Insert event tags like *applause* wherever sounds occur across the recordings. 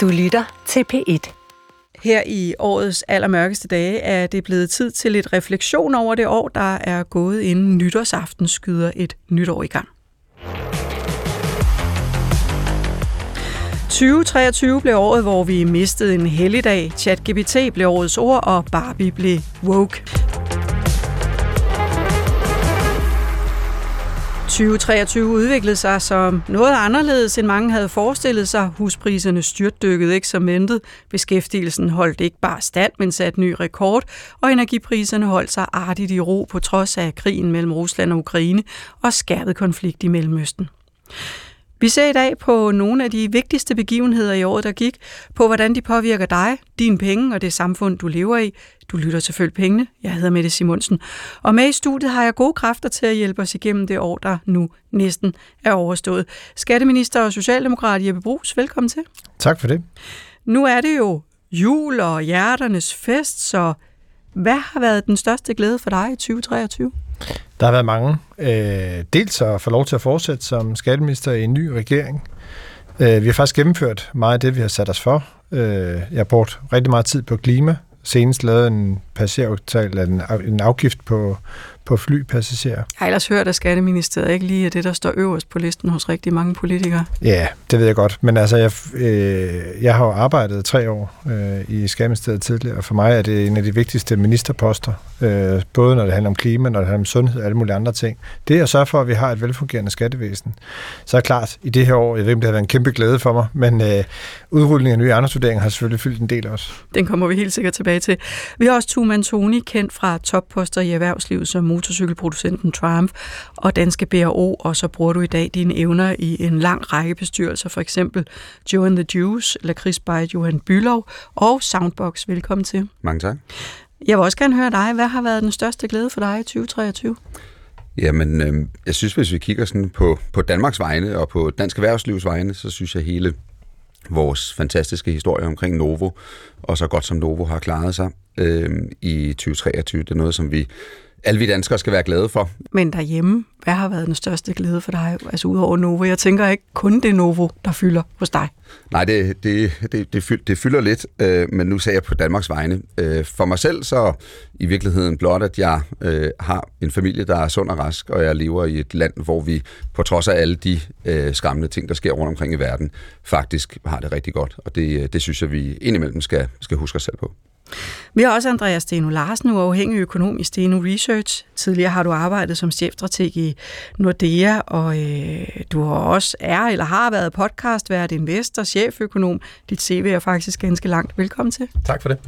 Du lytter til P1. Her i årets allermørkeste dage er det blevet tid til lidt refleksion over det år, der er gået inden nytårsaften skyder et nytår i gang. 2023 blev året, hvor vi mistede en helligdag, ChatGPT blev årets ord, og Barbie blev woke. 2023 udviklede sig som noget anderledes, end mange havde forestillet sig. Huspriserne styrtdykkede ikke som ventet. Beskæftigelsen holdt ikke bare stand, men satte ny rekord. Og energipriserne holdt sig artigt i ro på trods af krigen mellem Rusland og Ukraine og skærpet konflikt i Mellemøsten. Vi ser i dag på nogle af de vigtigste begivenheder i året, der gik, på hvordan de påvirker dig, dine penge og det samfund, du lever i. Du lytter til Følg Pengene. Jeg hedder Mette Simonsen. Og med i studiet har jeg gode kræfter til at hjælpe os igennem det år, der nu næsten er overstået. Skatteminister og Socialdemokrat Jeppe Brugs, velkommen til. Tak for det. Nu er det jo jul og hjerternes fest, så hvad har været den største glæde for dig i 2023? Der har været mange. Øh, dels at få lov til at fortsætte som skatteminister i en ny regering. Øh, vi har faktisk gennemført meget af det, vi har sat os for. Øh, jeg har brugt rigtig meget tid på klima. Senest lavet en passageraftale, en, en afgift på, på flypassagerer. Jeg har ellers hørt, at Skatteministeriet ikke lige er det, der står øverst på listen hos rigtig mange politikere. Ja, det ved jeg godt. Men altså, jeg, øh, jeg har jo arbejdet tre år øh, i Skatteministeriet tidligere, og for mig er det en af de vigtigste ministerposter, øh, både når det handler om klima, når det handler om sundhed og alle mulige andre ting. Det er at sørge for, at vi har et velfungerende skattevæsen. Så er klart, i det her år, jeg ved ikke, det har været en kæmpe glæde for mig, men øh, udrulningen af nye ejendomsvurderinger har selvfølgelig fyldt en del også. Den kommer vi helt sikkert tilbage til. Vi har også Tuman Toni, kendt fra topposter i erhvervslivet som motorcykelproducenten Triumph og Danske BRO, og så bruger du i dag dine evner i en lang række bestyrelser, for eksempel Joe and the Juice, Lakris by Johan Bylov og Soundbox. Velkommen til. Mange tak. Jeg vil også gerne høre dig. Hvad har været den største glæde for dig i 2023? Jamen, øh, jeg synes, hvis vi kigger sådan på, på Danmarks vegne og på dansk erhvervslivs vegne, så synes jeg hele vores fantastiske historie omkring Novo, og så godt som Novo har klaret sig øh, i 2023. Det er noget, som vi alle vi danskere skal være glade for. Men derhjemme, hvad har været den største glæde for dig, altså udover Novo? Jeg tænker ikke kun det Novo, der fylder hos dig. Nej, det, det, det, det, fylder, det fylder lidt, øh, men nu sagde jeg på Danmarks vegne. Øh, for mig selv så i virkeligheden blot, at jeg øh, har en familie, der er sund og rask, og jeg lever i et land, hvor vi på trods af alle de øh, skræmmende ting, der sker rundt omkring i verden, faktisk har det rigtig godt. Og det, det synes jeg, vi indimellem skal, skal huske os selv på. Vi har også Andreas Steno Larsen, uafhængig økonom i Steno Research. Tidligere har du arbejdet som chefstrateg i Nordea, og øh, du har også er eller har været podcastvært, investor, cheføkonom. Dit CV er faktisk ganske langt. Velkommen til. Tak for det.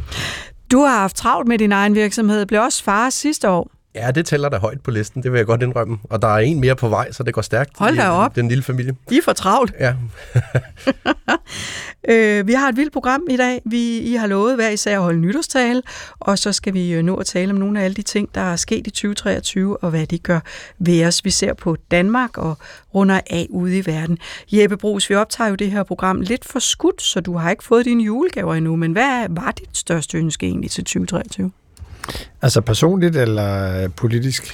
Du har haft travlt med din egen virksomhed, blev også far sidste år. Ja, det tæller da højt på listen, det vil jeg godt indrømme. Og der er en mere på vej, så det går stærkt. Hold da op. Den lille familie. De er for travlt. Ja. *laughs* øh, vi har et vildt program i dag. Vi I har lovet hver især at holde nytårstale, og så skal vi øh, nå at tale om nogle af alle de ting, der er sket i 2023, og hvad de gør ved os. Vi ser på Danmark og runder af ude i verden. Jeppe Brugs, vi optager jo det her program lidt for skudt, så du har ikke fået dine julegaver endnu, men hvad var dit største ønske egentlig til 2023? Altså personligt eller politisk?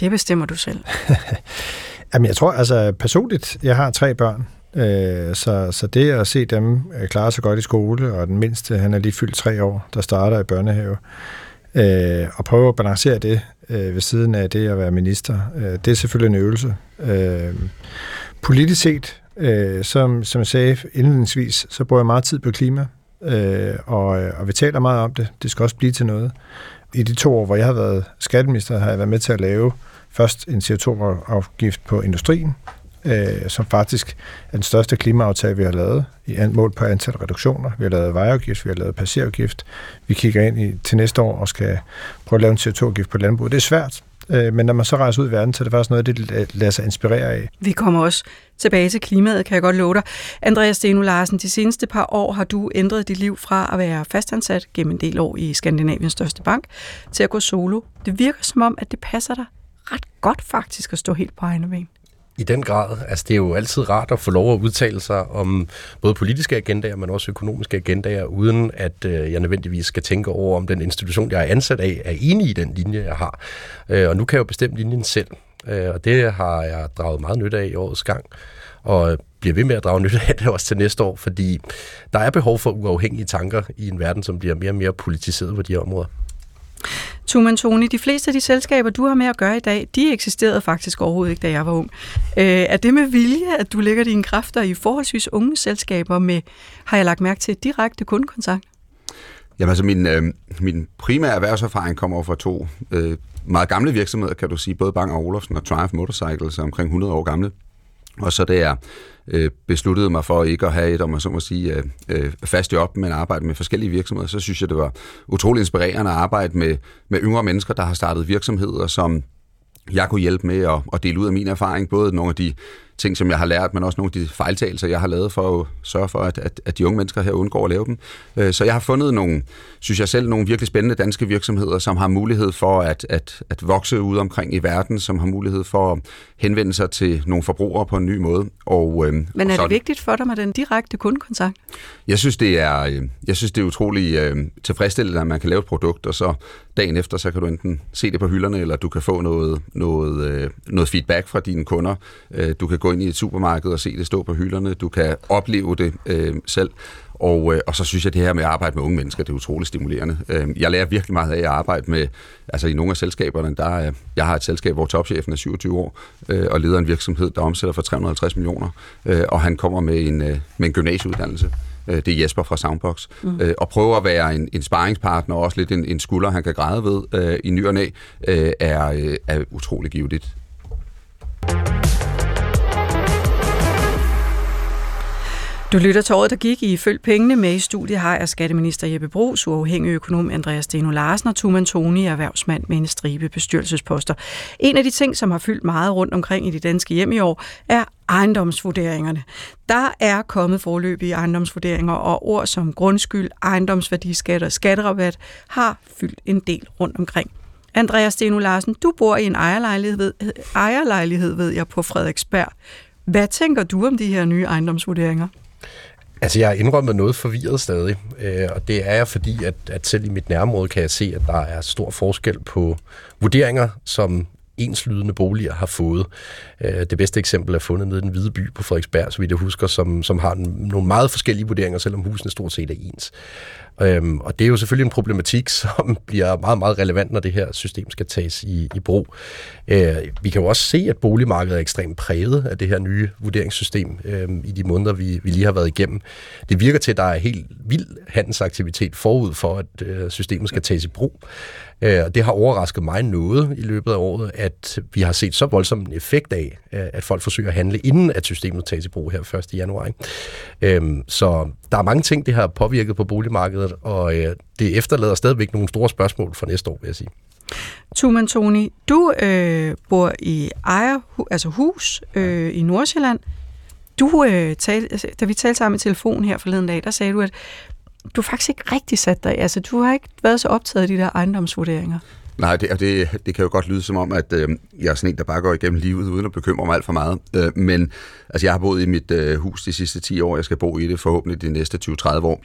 Det bestemmer du selv. *laughs* Jamen jeg tror, altså personligt, jeg har tre børn, øh, så, så det at se dem øh, klare sig godt i skole, og den mindste, han er lige fyldt tre år, der starter i børnehave, øh, og prøve at balancere det øh, ved siden af det at være minister, øh, det er selvfølgelig en øvelse. Øh, politisk set, øh, som, som jeg sagde indledningsvis, så bruger jeg meget tid på klima, øh, og, og vi taler meget om det. Det skal også blive til noget i de to år, hvor jeg har været skatteminister, har jeg været med til at lave først en CO2-afgift på industrien, øh, som faktisk er den største klimaaftale, vi har lavet i mål på antal reduktioner. Vi har lavet vejafgift, vi har lavet passagerafgift. Vi kigger ind i, til næste år og skal prøve at lave en CO2-afgift på landbruget. Det er svært, Øh, men når man så rejser ud i verden, så er det faktisk noget, det lader sig inspirere af. Vi kommer også tilbage til klimaet, kan jeg godt love dig. Andreas Steno Larsen, de seneste par år har du ændret dit liv fra at være fastansat gennem en del år i Skandinaviens største bank, til at gå solo. Det virker som om, at det passer dig ret godt faktisk at stå helt på egne ben. I den grad. Altså, det er jo altid rart at få lov at udtale sig om både politiske agendaer, men også økonomiske agendaer, uden at øh, jeg nødvendigvis skal tænke over, om den institution, jeg er ansat af, er enig i den linje, jeg har. Øh, og nu kan jeg jo bestemme linjen selv, øh, og det har jeg draget meget nyt af i årets gang. og bliver ved med at drage nytte af det også til næste år, fordi der er behov for uafhængige tanker i en verden, som bliver mere og mere politiseret på de her områder. Tuman Tony, de fleste af de selskaber, du har med at gøre i dag, de eksisterede faktisk overhovedet ikke, da jeg var ung. Øh, er det med vilje, at du lægger dine kræfter i forholdsvis unge selskaber med, har jeg lagt mærke til, direkte kundekontakt? Jamen altså, min, øh, min primære erhvervserfaring kommer fra to øh, meget gamle virksomheder, kan du sige, både Bang og Olufsen og Triumph Motorcycles, er omkring 100 år gamle. Og så det er øh, besluttede mig for ikke at have et, om man så må sige, øh, øh, fast job, men arbejde med forskellige virksomheder, så synes jeg, det var utrolig inspirerende at arbejde med, med yngre mennesker, der har startet virksomheder, som jeg kunne hjælpe med at, at dele ud af min erfaring, både nogle af de ting, som jeg har lært, men også nogle af de fejltagelser, jeg har lavet for at sørge for, at, at, at de unge mennesker her undgår at lave dem. Øh, så jeg har fundet nogle, synes jeg selv, nogle virkelig spændende danske virksomheder, som har mulighed for at, at, at vokse ud omkring i verden, som har mulighed for at henvende sig til nogle forbrugere på en ny måde. Og, øh, men er det vigtigt for dig med den direkte kundekontakt? Jeg synes, det er, øh, jeg synes, det er utrolig øh, tilfredsstillende, at man kan lave et produkt, og så dagen efter, så kan du enten se det på hylderne, eller du kan få noget, noget, øh, noget feedback fra dine kunder. Øh, du kan gå ind i et supermarked og se det stå på hylderne. Du kan opleve det øh, selv. Og, øh, og så synes jeg, at det her med at arbejde med unge mennesker, det er utroligt stimulerende. Øh, jeg lærer virkelig meget af at arbejde med, altså i nogle af selskaberne, der er, jeg har et selskab, hvor topchefen er 27 år, øh, og leder en virksomhed, der omsætter for 350 millioner, øh, og han kommer med en, øh, med en gymnasieuddannelse. Øh, det er Jesper fra Soundbox, mm. øh, og prøver at være en, en sparringspartner, og også lidt en, en skulder, han kan græde ved øh, i ny og næ, øh, er, øh, er utrolig givet. Du lytter til året, der gik i Følg Pengene med i studiet har jeg skatteminister Jeppe Brugs, uafhængig økonom Andreas Steno Larsen og Tuman Toni, erhvervsmand med en stribe bestyrelsesposter. En af de ting, som har fyldt meget rundt omkring i de danske hjem i år, er ejendomsvurderingerne. Der er kommet forløbige ejendomsvurderinger, og ord som grundskyld, ejendomsværdiskat og skatterabat har fyldt en del rundt omkring. Andreas Steno Larsen, du bor i en ejerlejlighed, ejerlejlighed, ved jeg, på Frederiksberg. Hvad tænker du om de her nye ejendomsvurderinger? Altså, jeg er indrømmet noget forvirret stadig, øh, og det er jeg, fordi at, at selv i mit nærområde kan jeg se, at der er stor forskel på vurderinger, som enslydende boliger har fået. Øh, det bedste eksempel er fundet nede i den hvide by på Frederiksberg, så vidt jeg husker, som, som har nogle meget forskellige vurderinger, selvom husene stort set er ens. Øhm, og det er jo selvfølgelig en problematik, *laughs* som bliver meget, meget relevant, når det her system skal tages i, i brug. Øh, vi kan jo også se, at boligmarkedet er ekstremt præget af det her nye vurderingssystem øh, i de måneder, vi, vi lige har været igennem. Det virker til, at der er helt vild handelsaktivitet forud for, at øh, systemet skal tages i brug. Øh, det har overrasket mig noget i løbet af året, at vi har set så voldsom en effekt af, at folk forsøger at handle, inden at systemet tages i brug her 1. januar. Ikke? Øhm, så der er mange ting, det har påvirket på boligmarkedet, og øh, det efterlader stadigvæk nogle store spørgsmål for næste år, vil jeg sige. Tuman Tony, du øh, bor i ejer, altså hus øh, i Nordsjælland. Du, øh, tal, da vi talte sammen i telefon her forleden dag, der sagde du, at du faktisk ikke rigtig sat dig, altså du har ikke været så optaget af de der ejendomsvurderinger. Nej, det, det, det kan jo godt lyde som om, at øh, jeg er sådan en, der bare går igennem livet uden at bekymre mig alt for meget. Øh, men altså, jeg har boet i mit øh, hus de sidste 10 år, jeg skal bo i det forhåbentlig de næste 20-30 år.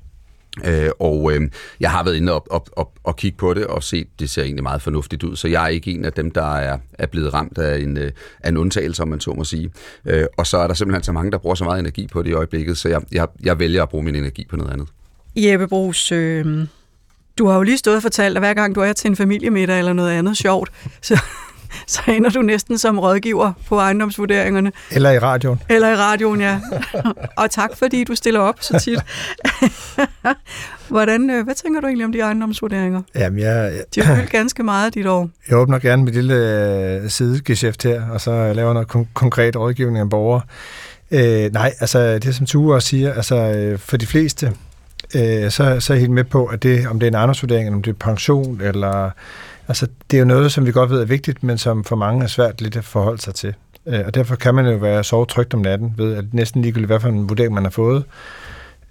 Øh, og øh, jeg har været inde og, og, og, og kigge på det og set, det ser egentlig meget fornuftigt ud. Så jeg er ikke en af dem, der er, er blevet ramt af en, øh, af en undtagelse, om man så må sige. Øh, og så er der simpelthen så mange, der bruger så meget energi på det i øjeblikket, så jeg, jeg, jeg vælger at bruge min energi på noget andet. Jeppe Brugs, øh, du har jo lige stået og fortalt, at hver gang du er til en familiemiddag eller noget andet sjovt, så, *laughs* så ender du næsten som rådgiver på ejendomsvurderingerne. Eller i radioen. Eller i radioen, ja. og tak, fordi du stiller op så tit. *laughs* Hvordan, øh, hvad tænker du egentlig om de ejendomsvurderinger? Jamen, jeg, de har fyldt ganske meget dit år. Jeg åbner gerne mit lille øh, sidegeschæft her, og så laver noget kon- konkret rådgivning af borgere. Øh, nej, altså det som Tue også siger, altså øh, for de fleste, øh, så, så er jeg helt med på, at det, om det er en ejendomsvurdering, eller om det er pension, eller altså, det er jo noget, som vi godt ved er vigtigt, men som for mange er svært lidt at forholde sig til. Øh, og derfor kan man jo være sove trygt om natten, ved at næsten ligegyldigt, hvad for en vurdering man har fået,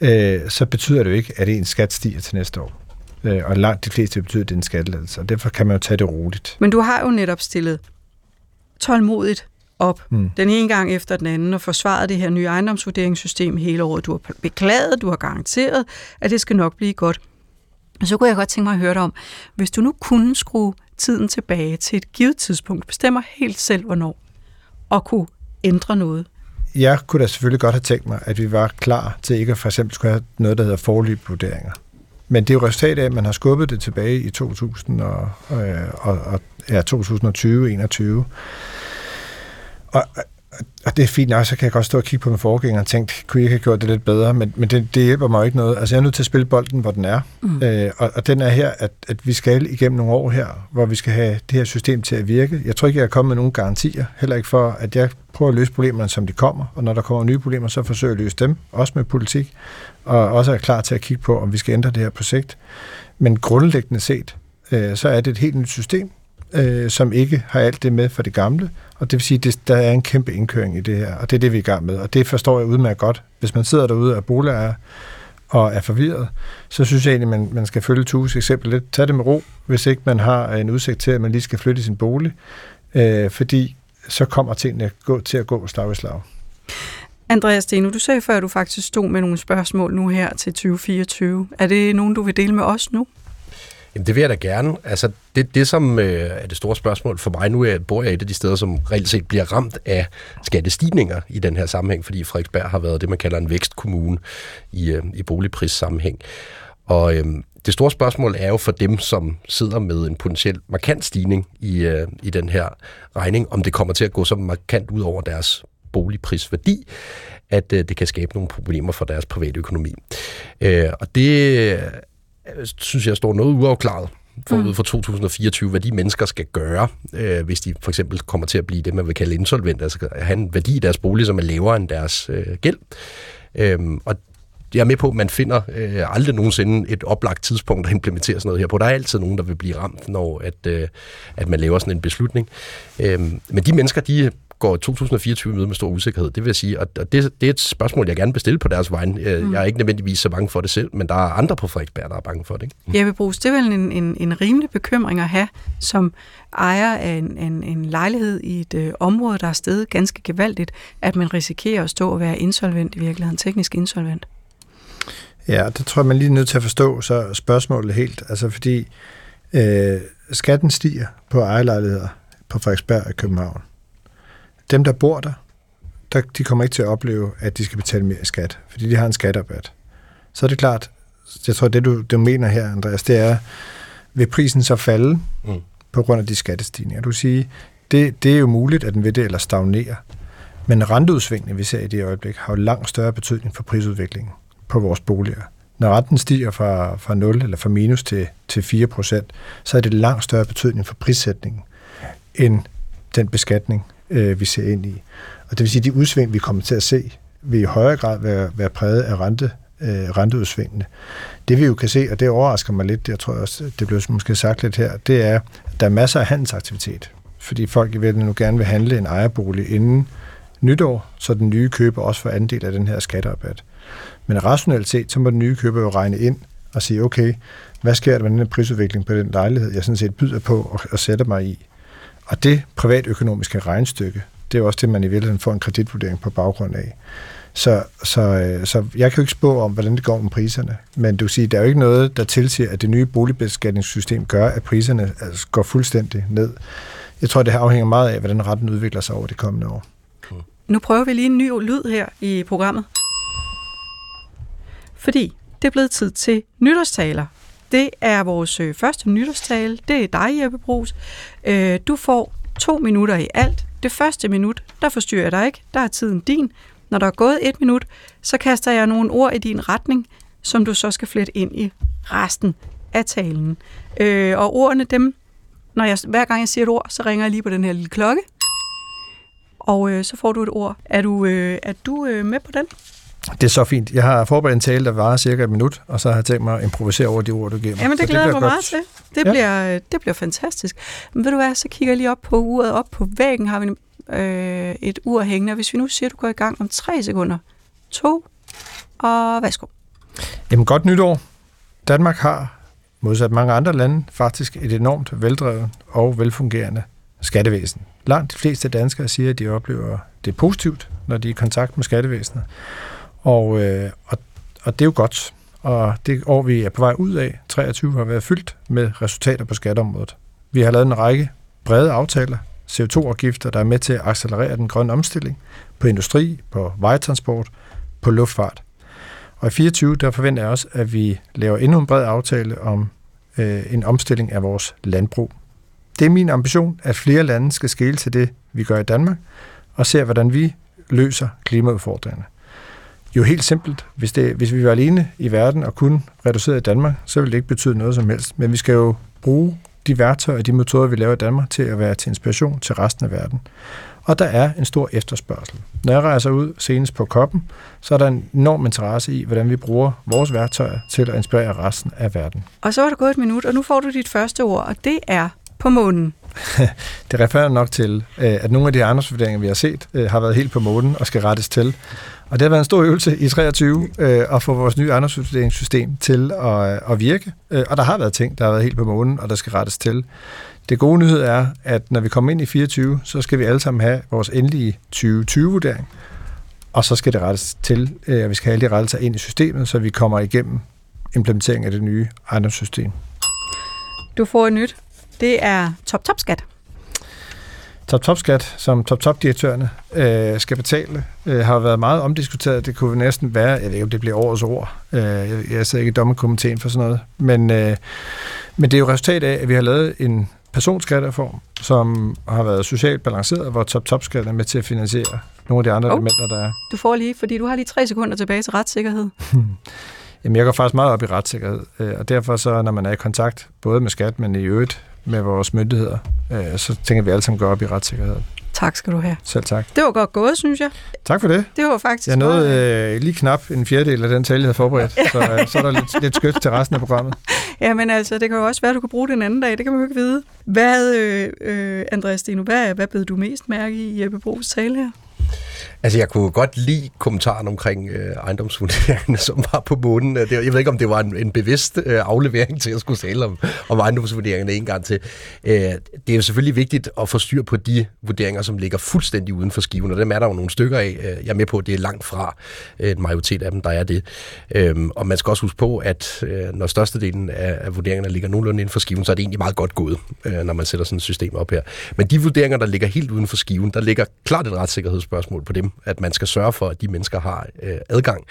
øh, så betyder det jo ikke, at en skat stiger til næste år. Øh, og langt de fleste betyder, at det er en skatteladelse, og derfor kan man jo tage det roligt. Men du har jo netop stillet tålmodigt op mm. den ene gang efter den anden og forsvaret det her nye ejendomsvurderingssystem hele året. Du har beklaget, du har garanteret, at det skal nok blive godt. Og så kunne jeg godt tænke mig at høre dig om, hvis du nu kunne skrue tiden tilbage til et givet tidspunkt, bestemmer helt selv hvornår, og kunne ændre noget. jeg kunne da selvfølgelig godt have tænkt mig, at vi var klar til ikke at for eksempel skulle have noget, der hedder forløb vurderinger. Men det er jo resultat af, at man har skubbet det tilbage i 2000 og, øh, og, og ja, 2020-21. Og, og det er fint nok, så kan jeg godt stå og kigge på min forgænger og tænke, kunne I ikke have gjort det lidt bedre? Men, men det, det hjælper mig ikke noget. Altså jeg er nødt til at spille bolden, hvor den er. Mm. Øh, og, og den er her, at, at vi skal igennem nogle år her, hvor vi skal have det her system til at virke. Jeg tror ikke, jeg er kommet med nogen garantier. Heller ikke for, at jeg prøver at løse problemerne, som de kommer. Og når der kommer nye problemer, så forsøger jeg at løse dem, også med politik. Og også er klar til at kigge på, om vi skal ændre det her projekt. Men grundlæggende set, øh, så er det et helt nyt system, øh, som ikke har alt det med for det gamle, og det vil sige, at der er en kæmpe indkøring i det her, og det er det, vi er i gang med. Og det forstår jeg udmærket godt. Hvis man sidder derude og er boligejer og er forvirret, så synes jeg egentlig, man, man skal følge Tues eksempel lidt. Tag det med ro, hvis ikke man har en udsigt til, at man lige skal flytte sin bolig, øh, fordi så kommer tingene gå, til at gå slag i slag. Andreas Steno, du sagde før, at du faktisk stod med nogle spørgsmål nu her til 2024. Er det nogen, du vil dele med os nu? Jamen, det vil jeg da gerne. Altså, det, det som øh, er det store spørgsmål for mig nu, er, at bor jeg et af de steder, som reelt set bliver ramt af skattestigninger i den her sammenhæng, fordi Frederiksberg har været det, man kalder en vækstkommune i, øh, i boligprissammenhæng. Og øh, det store spørgsmål er jo for dem, som sidder med en potentiel markant stigning i, øh, i den her regning, om det kommer til at gå så markant ud over deres boligprisværdi, at øh, det kan skabe nogle problemer for deres private økonomi. Øh, og det synes jeg står noget uafklaret forud mm. for 2024, hvad de mennesker skal gøre, øh, hvis de for eksempel kommer til at blive det, man vil kalde insolvent, altså have en værdi i deres bolig, som er lavere end deres øh, gæld. Øhm, og jeg er med på, at man finder øh, aldrig nogensinde et oplagt tidspunkt at implementere sådan noget her på. Der er altid nogen, der vil blive ramt, når at, øh, at man laver sådan en beslutning. Øhm, men de mennesker, de går 2024 møde med stor usikkerhed. Det vil jeg sige, og det, det er et spørgsmål, jeg gerne vil stille på deres vegne. Øh, mm. Jeg er ikke nødvendigvis så bange for det selv, men der er andre på Frederiksberg, der er bange for det. Ikke? Jeg vil bruge det vel en, en, en rimelig bekymring at have som ejer af en, en, en lejlighed i et øh, område, der er stedet ganske gevaldigt, at man risikerer at stå og være insolvent i virkeligheden, teknisk insolvent. Ja, det tror jeg, man lige er nødt til at forstå så spørgsmålet helt. Altså fordi øh, skatten stiger på ejerlejligheder på Frederiksberg i København dem, der bor der, der, de kommer ikke til at opleve, at de skal betale mere skat, fordi de har en skatrabat. Så er det klart, jeg tror, det du, du mener her, Andreas, det er, vil prisen så falde mm. på grund af de skattestigninger? Du siger, det, det er jo muligt, at den vil det eller stagnere. Men renteudsvingene, vi ser i det øjeblik, har jo langt større betydning for prisudviklingen på vores boliger. Når renten stiger fra, fra 0 eller fra minus til, til 4 procent, så er det langt større betydning for prissætningen end den beskatning, øh, vi ser ind i. Og det vil sige, at de udsving, vi kommer til at se, vil i højere grad være, være præget af rente, øh, renteudsvingene. Det vi jo kan se, og det overrasker mig lidt, jeg tror også, det blev måske sagt lidt her, det er, at der er masser af handelsaktivitet. Fordi folk i verden nu gerne vil handle en ejerbolig inden nytår, så den nye køber også får andel af den her skatterabat. Men rationelt set, så må den nye køber jo regne ind og sige, okay, hvad sker der med den her prisudvikling på den lejlighed, jeg sådan set byder på og, og sætter mig i? Og det privatøkonomiske regnstykke, det er også det, man i virkeligheden får en kreditvurdering på baggrund af. Så, så, øh, så jeg kan jo ikke spå om, hvordan det går med priserne. Men du siger, der er jo ikke noget, der tilsiger, at det nye boligbeskatningssystem gør, at priserne altså, går fuldstændig ned. Jeg tror, det her afhænger meget af, hvordan retten udvikler sig over det kommende år. Nu prøver vi lige en ny lyd her i programmet. Fordi det er blevet tid til nytårstaler. Det er vores øh, første nytårstale. Det er dig, Jeppe Brugs. Øh, du får to minutter i alt. Det første minut, der forstyrrer jeg dig ikke. Der er tiden din. Når der er gået et minut, så kaster jeg nogle ord i din retning, som du så skal flette ind i resten af talen. Øh, og ordene, dem, når jeg, hver gang jeg siger et ord, så ringer jeg lige på den her lille klokke. Og øh, så får du et ord. Er du, øh, er du øh, med på den? Det er så fint. Jeg har forberedt en tale, der varer cirka et minut, og så har jeg tænkt mig at improvisere over de ord, du giver mig. Jamen, det glæder jeg mig meget til. Det, ja. bliver, det bliver fantastisk. Men ved du hvad, så kigger jeg lige op på uret. Op på væggen har vi øh, et ur hængende. Hvis vi nu siger, at du går i gang om tre sekunder. To, og værsgo. Jamen, godt nytår. Danmark har, modsat mange andre lande, faktisk et enormt veldrevet og velfungerende skattevæsen. Langt de fleste danskere siger, at de oplever det positivt, når de er i kontakt med skattevæsenet. Og, øh, og, og det er jo godt. Og det år, vi er på vej ud af, 23, har været fyldt med resultater på skatteområdet. Vi har lavet en række brede aftaler CO2-afgifter, der er med til at accelerere den grønne omstilling på industri, på vejtransport, på luftfart. Og i 24 der forventer jeg også, at vi laver endnu en bred aftale om øh, en omstilling af vores landbrug. Det er min ambition, at flere lande skal skele til det, vi gør i Danmark, og ser, hvordan vi løser klimaudfordringerne. Jo helt simpelt, hvis, det, hvis vi var alene i verden og kun reduceret i Danmark, så ville det ikke betyde noget som helst. Men vi skal jo bruge de værktøjer og de metoder, vi laver i Danmark, til at være til inspiration til resten af verden. Og der er en stor efterspørgsel. Når jeg rejser ud senest på koppen, så er der en enorm interesse i, hvordan vi bruger vores værktøjer til at inspirere resten af verden. Og så var der gået et minut, og nu får du dit første ord, og det er på månen. *laughs* det refererer nok til, øh, at nogle af de ejendomsvurderinger, vi har set, øh, har været helt på månen og skal rettes til. Og det har været en stor øvelse i 23 øh, at få vores nye ejendomsvurderingssystem til at, øh, at virke. Øh, og der har været ting, der har været helt på månen, og der skal rettes til. Det gode nyhed er, at når vi kommer ind i 24, så skal vi alle sammen have vores endelige 2020-vurdering, og så skal det rettes til, øh, at vi skal have alle de rettelser ind i systemet, så vi kommer igennem implementeringen af det nye ejendomssystem. Du får et nyt det er top-top-skat. Top-top-skat, som top-top-direktørerne øh, skal betale, øh, har været meget omdiskuteret. Det kunne næsten være, jeg ved ikke, om det bliver årets ord. Øh, jeg, jeg sidder ikke i dommerkomiteen for sådan noget. Men, øh, men det er jo resultat af, at vi har lavet en personskattereform, som har været socialt balanceret, hvor top-top-skat er med til at finansiere nogle af de andre oh, elementer, der er. Du får lige, fordi du har lige tre sekunder tilbage til retssikkerhed. *laughs* Jamen, jeg går faktisk meget op i retssikkerhed, øh, og derfor så, når man er i kontakt, både med skat, men i øvrigt med vores myndigheder, øh, så tænker vi alle sammen gå op i retssikkerhed. Tak skal du have. Selv tak. Det var godt gået, synes jeg. Tak for det. Det var faktisk Jeg nåede øh, lige knap en fjerdedel af den tale, jeg havde forberedt, så, øh, så er der lidt, lidt skødt til resten af programmet. *laughs* Ja, men altså, det kan jo også være, at du kan bruge det en anden dag. Det kan man jo ikke vide. Hvad, øh, øh, Andreas Steno, hvad, hvad blev du mest mærke i Jeppe Brugs tale her? Altså, jeg kunne godt lide kommentaren omkring øh, ejendomsvurderingerne, som var på månen. Øh, jeg ved ikke, om det var en, en bevidst øh, aflevering til at skulle tale om, om ejendomsvurderingerne en gang til. Øh, det er jo selvfølgelig vigtigt at få styr på de vurderinger, som ligger fuldstændig uden for skiven, og dem er der jo nogle stykker af. Øh, jeg er med på, at det er langt fra øh, en majoritet af dem, der er det. Øh, og man skal også huske på, at øh, når størstedelen af, af vurderingerne ligger nogenlunde inden for skiven, så er det egentlig meget godt gået, øh, når man sætter sådan et system op her. Men de vurderinger, der ligger helt uden for skiven, der ligger klart et retssikkerhedsspørgsmål på dem at man skal sørge for, at de mennesker har øh, adgang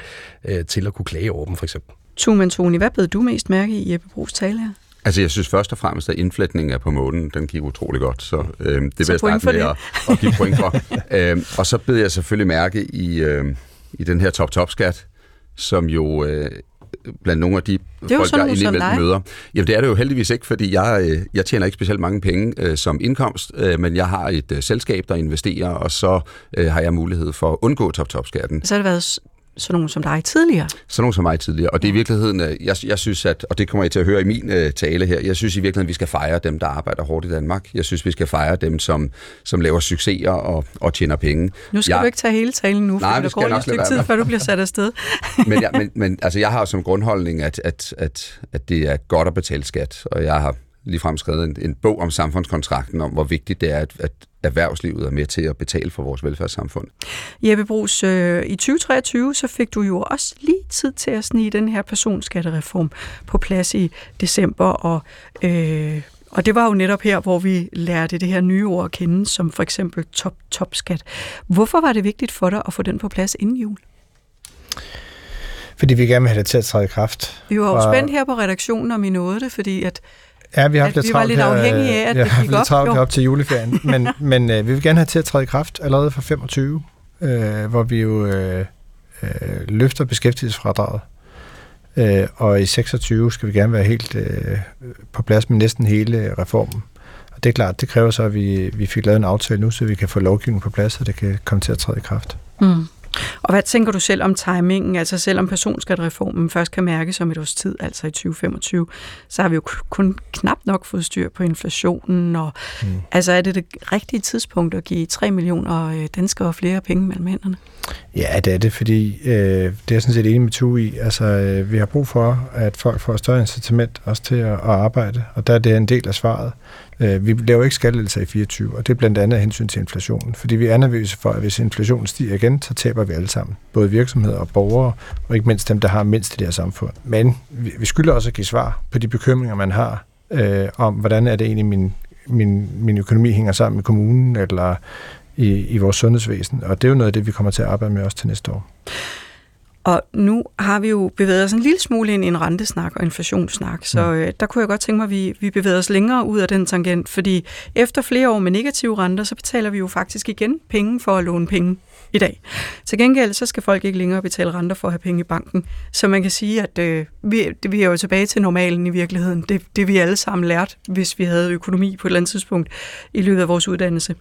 øh, til at kunne klage over dem, for eksempel. Tumen Tony, hvad blev du mest mærke i Jeppe Brugs tale her? Altså, jeg synes først og fremmest, at indflætningen er på månen, den gik utrolig godt, så øh, det vil jeg starte med at, at give point for. *laughs* øh, og så bed jeg selvfølgelig mærke i, øh, i den her top-top-skat, som jo øh, blandt nogle af de det folk, jeg indimellem møder. Jamen det er det jo heldigvis ikke, fordi jeg, øh, jeg tjener ikke specielt mange penge øh, som indkomst, øh, men jeg har et øh, selskab, der investerer, og så øh, har jeg mulighed for at undgå top-top-skatten. Så har det været sådan nogen som dig tidligere. Sådan nogen som mig tidligere. Og det er i virkeligheden, øh, jeg, jeg synes, at, og det kommer jeg til at høre i min uh, tale her, jeg synes i virkeligheden, at vi skal fejre dem, der arbejder hårdt i Danmark. Jeg synes, vi skal fejre dem, som, som laver succeser og, og tjener penge. Nu skal jeg, du ikke tage hele talen nu, for der går et stykke tid, før du bliver sat afsted. *laughs* men, ja, men, men altså, jeg har som grundholdning, at, at, at, at det er godt at betale skat, og jeg har ligefrem skrevet en, en bog om samfundskontrakten, om hvor vigtigt det er, at, at erhvervslivet er med til at betale for vores velfærdssamfund. Jeppe Brugs, øh, i 2023 så fik du jo også lige tid til at snige den her personskattereform på plads i december, og, øh, og det var jo netop her, hvor vi lærte det her nye ord at kende, som for eksempel top-top-skat. Hvorfor var det vigtigt for dig at få den på plads inden jul? Fordi vi gerne vil have det til at træde i kraft. Vi var jo spændt her på redaktionen, om I nåede det, fordi at Ja, vi har haft lidt vi var lidt afhængige af, at ja, det gik lidt op. op til juleferien. *laughs* men men øh, vi vil gerne have til at træde i kraft allerede fra 25, øh, hvor vi jo øh, øh, løfter beskæftigelsesfradraget. Øh, og i 26 skal vi gerne være helt øh, på plads med næsten hele reformen. Og det er klart, det kræver så, at vi, vi fik lavet en aftale nu, så vi kan få lovgivningen på plads, og det kan komme til at træde i kraft. Mm. Og hvad tænker du selv om timingen, altså selvom personskattereformen først kan mærkes om et års tid, altså i 2025, så har vi jo kun knap nok fået styr på inflationen, og mm. altså er det det rigtige tidspunkt at give 3 millioner øh, danskere flere penge mellem hænderne? Ja, det er det, fordi øh, det er jeg sådan set enig med Tue i. Altså, øh, vi har brug for, at folk får større incitament også til at, at arbejde, og der er det en del af svaret. Øh, vi laver ikke skattelettelser i 24, og det er blandt andet af hensyn til inflationen, fordi vi er nervøse for, at hvis inflationen stiger igen, så taber vi alle sammen. Både virksomheder og borgere, og ikke mindst dem, der har mindst i det her samfund. Men vi skylder også at give svar på de bekymringer, man har øh, om, hvordan er det egentlig, min min, min økonomi hænger sammen med kommunen eller i, i vores sundhedsvæsen. Og det er jo noget af det, vi kommer til at arbejde med også til næste år. Og nu har vi jo bevæget os en lille smule ind i en rentesnak og inflationssnak, så mm. øh, der kunne jeg godt tænke mig, at vi, vi bevæger os længere ud af den tangent, fordi efter flere år med negative renter, så betaler vi jo faktisk igen penge for at låne penge i dag. Til gengæld så skal folk ikke længere betale renter for at have penge i banken. Så man kan sige, at øh, vi, det, vi er jo tilbage til normalen i virkeligheden. Det, det vi alle sammen lært, hvis vi havde økonomi på et eller andet tidspunkt i løbet af vores uddannelse.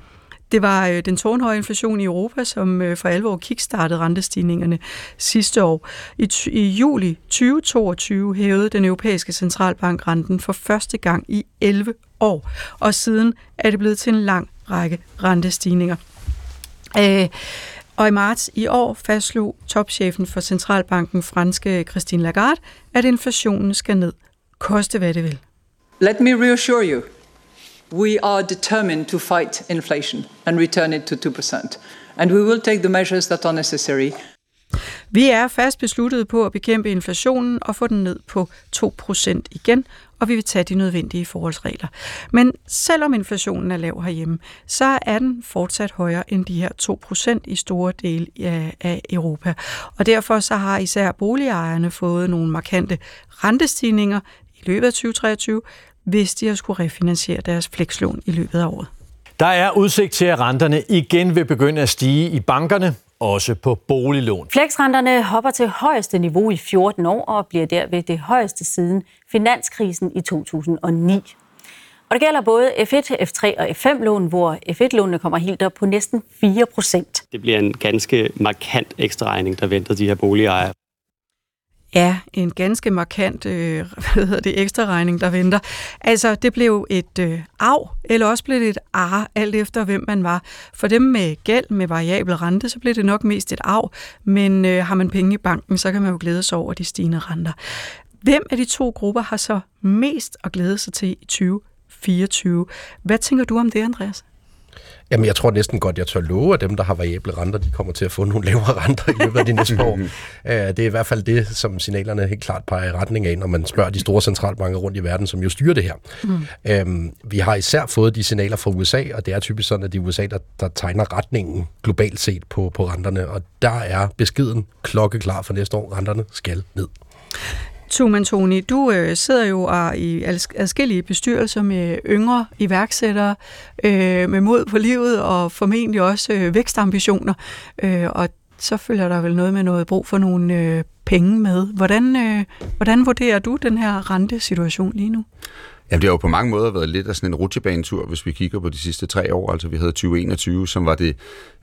Det var øh, den tårnhøje inflation i Europa, som øh, for alvor kickstartede rentestigningerne sidste år. I, I juli 2022 hævede den europæiske centralbank renten for første gang i 11 år, og siden er det blevet til en lang række rentestigninger. Øh, og i marts i år fastslog topchefen for centralbanken, franske Christine Lagarde, at inflationen skal ned, koste hvad det vil. Let me reassure you, we are determined to fight inflation and return it to 2%. And we will take the measures that are necessary. Vi er fast besluttet på at bekæmpe inflationen og få den ned på 2% igen, og vi vil tage de nødvendige forholdsregler. Men selvom inflationen er lav herhjemme, så er den fortsat højere end de her 2% i store dele øh, af Europa. Og derfor så har især boligejerne fået nogle markante rentestigninger i løbet af 2023, hvis de har skulle refinansiere deres flekslån i løbet af året. Der er udsigt til, at renterne igen vil begynde at stige i bankerne, også på boliglån. Flexrenterne hopper til højeste niveau i 14 år og bliver derved det højeste siden finanskrisen i 2009. Og det gælder både F1, F3 og F5-lån, hvor F1-lånene kommer helt op på næsten 4 procent. Det bliver en ganske markant ekstra regning, der venter de her boligejere. Ja, en ganske markant øh, *laughs* hvad hedder det, ekstra regning, der venter. Altså, det blev et øh, af, eller også blev det et ar, alt efter hvem man var. For dem med gæld med variabel rente, så blev det nok mest et af, men øh, har man penge i banken, så kan man jo glæde sig over de stigende renter. Hvem af de to grupper har så mest at glæde sig til i 2024? Hvad tænker du om det, Andreas? Jamen, jeg tror næsten godt, jeg tør love, at dem, der har variable renter, de kommer til at få nogle *laughs* lavere renter i løbet af de næste år. *laughs* Det er i hvert fald det, som signalerne helt klart peger i retning af, når man spørger de store centralbanker rundt i verden, som jo styrer det her. Mm. Øhm, vi har især fået de signaler fra USA, og det er typisk sådan, at det er USA, der, der tegner retningen globalt set på, på renterne, og der er beskeden klokkeklar for næste år. Renterne skal ned. Tuman Toni, du øh, sidder jo og i adskillige bestyrelser med yngre iværksættere, øh, med mod på livet og formentlig også øh, vækstambitioner. Øh, og så følger der vel noget med noget brug for nogle øh, penge med. Hvordan, øh, hvordan vurderer du den her rentesituation lige nu? Ja, det har jo på mange måder været lidt af sådan en rutsjebanetur, hvis vi kigger på de sidste tre år. Altså vi havde 2021, som var det,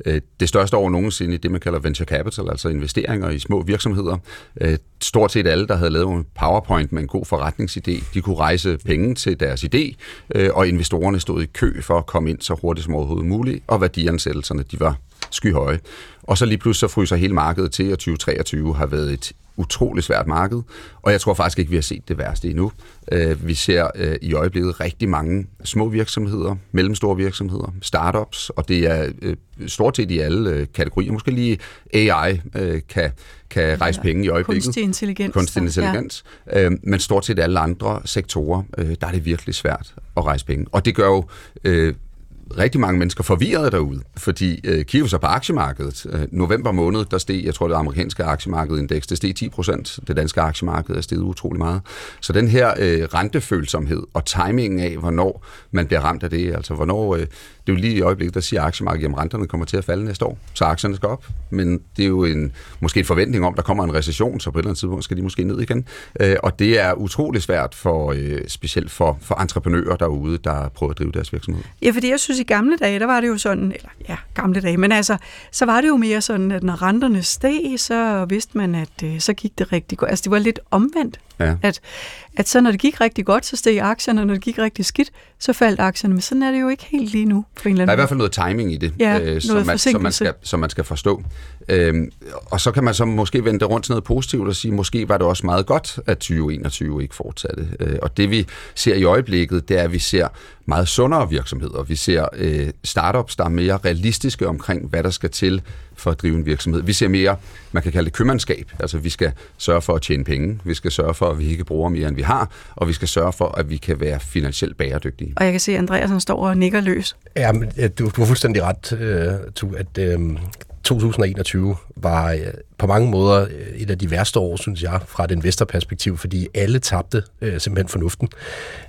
øh, det største år nogensinde i det, man kalder venture capital, altså investeringer i små virksomheder. Øh, stort set alle, der havde lavet en PowerPoint med en god forretningsidé, de kunne rejse penge til deres idé, øh, og investorerne stod i kø for at komme ind så hurtigt som overhovedet muligt, og værdiansættelserne, de var skyhøje. Og så lige pludselig så fryser hele markedet til, og 2023 har været et utrolig svært marked, og jeg tror faktisk ikke, vi har set det værste endnu. Øh, vi ser øh, i øjeblikket rigtig mange små virksomheder, mellemstore virksomheder, startups, og det er øh, stort set i alle kategorier. Måske lige AI kan, kan rejse penge i øjeblikket. Kunstig intelligens. Kunstig intelligens. Ja. Men stort set alle andre sektorer, der er det virkelig svært at rejse penge. Og det gør jo rigtig mange mennesker forvirret derude, fordi øh, kigger vi så på aktiemarkedet, øh, november måned, der steg, jeg tror det amerikanske aktiemarkedindeks, det steg 10 procent, det danske aktiemarked er steget utrolig meget. Så den her øh, rentefølsomhed og timingen af, hvornår man bliver ramt af det, altså hvornår, øh, det er jo lige i øjeblikket, der siger aktiemarkedet, at renterne kommer til at falde næste år, så aktierne skal op, men det er jo en, måske en forventning om, der kommer en recession, så på et eller andet tidspunkt skal de måske ned igen, øh, og det er utrolig svært for, øh, specielt for, for entreprenører derude, der prøver at drive deres virksomhed. Ja, fordi jeg synes, i gamle dage, der var det jo sådan, eller ja, gamle dage, men altså, så var det jo mere sådan, at når renterne steg, så vidste man, at øh, så gik det rigtig godt. Altså, det var lidt omvendt. Ja. At, at så når det gik rigtig godt, så steg aktierne, og når det gik rigtig skidt, så faldt aktierne. Men sådan er det jo ikke helt lige nu, på en eller anden Der er i hvert fald noget timing i det, ja, øh, som, man, som, man skal, som man skal forstå. Øhm, og så kan man så måske vende det rundt til noget positivt og sige, måske var det også meget godt, at 2021 ikke fortsatte. Øh, og det vi ser i øjeblikket, det er, at vi ser meget sundere virksomheder. Vi ser øh, startups, der er mere realistiske omkring, hvad der skal til for at drive en virksomhed. Vi ser mere, man kan kalde det købmandskab. Altså vi skal sørge for at tjene penge. Vi skal sørge for for, at vi ikke bruger mere, end vi har, og vi skal sørge for, at vi kan være finansielt bæredygtige. Og jeg kan se, at Andreas han står og nikker løs. Ja, men, du, du har fuldstændig ret, uh, tu, at uh, 2021 var uh, på mange måder et af de værste år, synes jeg, fra et investorperspektiv, fordi alle tabte uh, simpelthen fornuften.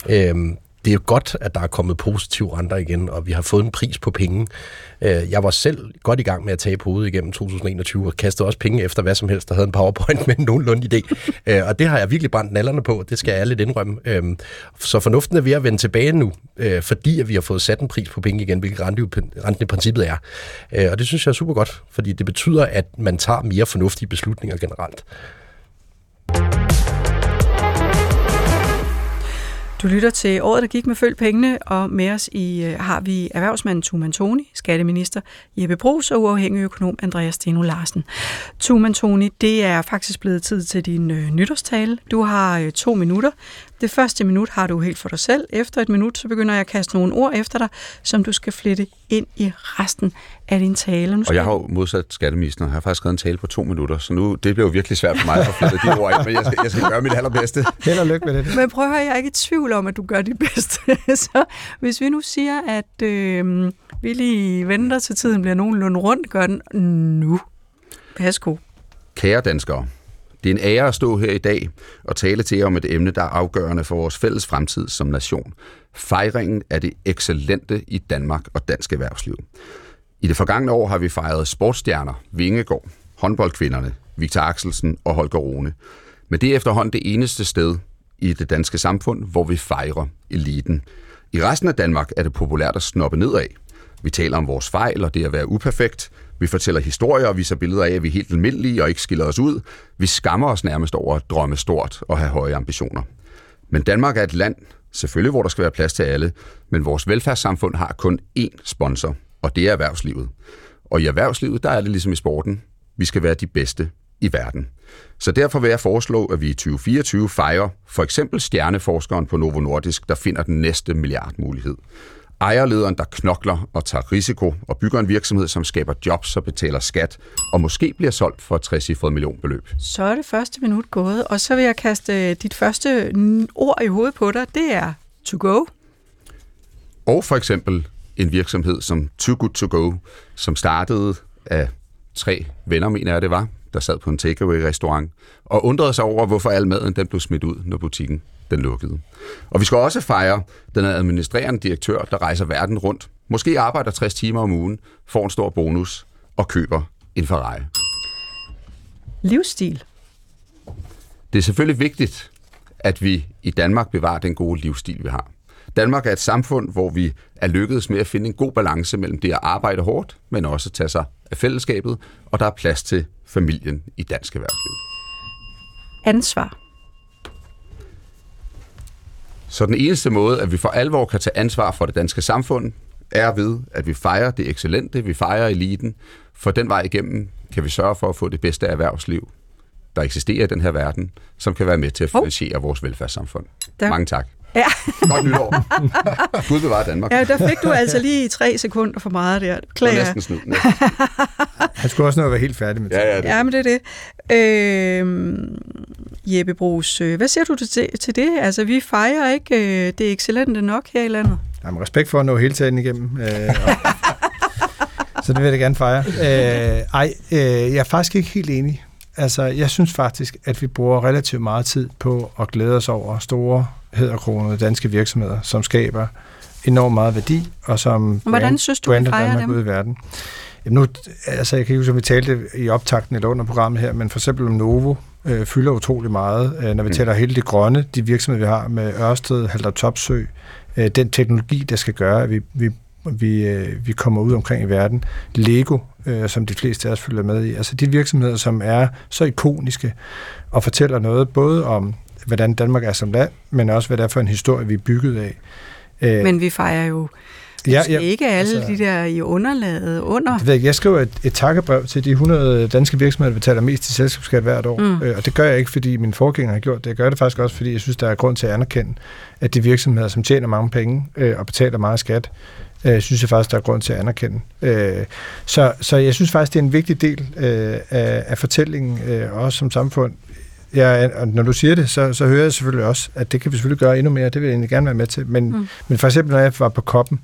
Uh, det er jo godt, at der er kommet positive renter igen, og vi har fået en pris på penge. Øh, jeg var selv godt i gang med at tage på hovedet igennem 2021, og kastede også penge efter hvad som helst, der havde en powerpoint *laughs* med nogenlunde idé. Øh, og det har jeg virkelig brændt nallerne på, det skal jeg lidt indrømme. Øh, så fornuften er ved at vende tilbage nu, fordi at vi har fået sat en pris på penge igen, hvilket renten i princippet er. Og det synes jeg er super godt, fordi det betyder, at man tager mere fornuftige beslutninger generelt. Du lytter til året, der gik med Følg Pengene, og med os i øh, har vi erhvervsmanden Tuman Toni, skatteminister Jeppe Brugs og uafhængig økonom Andreas Steno Larsen. Tuman Toni, det er faktisk blevet tid til din øh, nytårstale. Du har øh, to minutter, det første minut har du helt for dig selv. Efter et minut, så begynder jeg at kaste nogle ord efter dig, som du skal flette ind i resten af din tale. Nu og jeg har jo modsat skatteministeren, jeg har faktisk skrevet en tale på to minutter, så nu det bliver jo virkelig svært for mig at flette de ord ind, men jeg skal, jeg skal gøre mit allerbedste. Held og lykke med det. Men prøv at høre, jeg er ikke i tvivl om, at du gør dit bedste. *laughs* så hvis vi nu siger, at øh, vi lige venter til tiden bliver nogenlunde rundt, gør den nu. Værsgo. Kære danskere, det er en ære at stå her i dag og tale til jer om et emne, der er afgørende for vores fælles fremtid som nation. Fejringen af det excellente i Danmark og dansk erhvervsliv. I det forgangne år har vi fejret sportsstjerner, Vingegård, håndboldkvinderne, Victor Axelsen og Holger Rune. Men det er efterhånden det eneste sted i det danske samfund, hvor vi fejrer eliten. I resten af Danmark er det populært at snoppe nedad. Vi taler om vores fejl og det at være uperfekt, vi fortæller historier og viser billeder af, at vi er helt almindelige og ikke skiller os ud. Vi skammer os nærmest over at drømme stort og have høje ambitioner. Men Danmark er et land, selvfølgelig hvor der skal være plads til alle, men vores velfærdssamfund har kun én sponsor, og det er erhvervslivet. Og i erhvervslivet, der er det ligesom i sporten. Vi skal være de bedste i verden. Så derfor vil jeg foreslå, at vi i 2024 fejrer for eksempel stjerneforskeren på Novo Nordisk, der finder den næste milliardmulighed ejerlederen, der knokler og tager risiko og bygger en virksomhed, som skaber jobs og betaler skat, og måske bliver solgt for et 60 millionbeløb. Så er det første minut gået, og så vil jeg kaste dit første ord i hovedet på dig. Det er to go. Og for eksempel en virksomhed som Too Good To Go, som startede af tre venner, mener jeg det var, der sad på en takeaway-restaurant, og undrede sig over, hvorfor al maden den blev smidt ud, når butikken den lukkede. Og vi skal også fejre den administrerende direktør, der rejser verden rundt, måske arbejder 60 timer om ugen, får en stor bonus og køber en Ferrari. Livsstil. Det er selvfølgelig vigtigt, at vi i Danmark bevarer den gode livsstil, vi har. Danmark er et samfund, hvor vi er lykkedes med at finde en god balance mellem det at arbejde hårdt, men også at tage sig af fællesskabet, og der er plads til familien i dansk erhvervsliv. Ansvar. Så den eneste måde, at vi for alvor kan tage ansvar for det danske samfund, er ved, at vi fejrer det excellente, vi fejrer eliten, for den vej igennem kan vi sørge for at få det bedste erhvervsliv, der eksisterer i den her verden, som kan være med til at finansiere oh. vores velfærdssamfund. Der. Mange tak. Ja. Godt nytår. *laughs* Gud bevarer Danmark. Ja, der fik du altså lige tre sekunder for meget der. Klager. Det var næsten snud. Han skulle også nå at være helt færdig med det. Ja, ja, det. ja, men det er det. Øh, Jeppe Brugs, hvad siger du til, til det? Altså, vi fejrer ikke øh, det er excellente nok her i landet. Jamen, respekt for at nå hele tiden igennem. Øh, *laughs* så det vil jeg da gerne fejre. Øh, ej, øh, jeg er faktisk ikke helt enig. Altså, jeg synes faktisk, at vi bruger relativt meget tid på at glæde os over store hedderkronede danske virksomheder, som skaber enormt meget værdi, og som Hvordan brand, synes du, brander Danmark dem? ud i verden. Jamen nu, altså jeg kan ikke huske, at vi talte i optakten eller under programmet her, men for eksempel om Novo øh, fylder utrolig meget, øh, når vi mm. taler hele det grønne, de virksomheder, vi har med Ørsted, Halder Topsø, øh, den teknologi, der skal gøre, at vi, vi, vi, øh, vi kommer ud omkring i verden. Lego, øh, som de fleste af os følger med i. Altså de virksomheder, som er så ikoniske og fortæller noget både om hvordan Danmark er som land, men også hvad det er for en historie, vi er bygget af. Øh, men vi fejrer jo Ja, ja, ikke alle altså, de der i underlaget under. Det ved jeg, jeg skriver et, et takkebrev til de 100 danske virksomheder, der betaler mest til selskabsskat hvert år. Mm. Øh, og det gør jeg ikke, fordi min forgænger har gjort det. Jeg gør det faktisk også, fordi jeg synes, der er grund til at anerkende, at de virksomheder, som tjener mange penge øh, og betaler meget skat, øh, synes jeg faktisk, der er grund til at anerkende. Øh, så, så jeg synes faktisk, det er en vigtig del øh, af, af fortællingen, øh, også som samfund, ja, og når du siger det, så, så hører jeg selvfølgelig også, at det kan vi selvfølgelig gøre endnu mere. Det vil jeg egentlig gerne være med til. Men, mm. men for eksempel, når jeg var på koppen,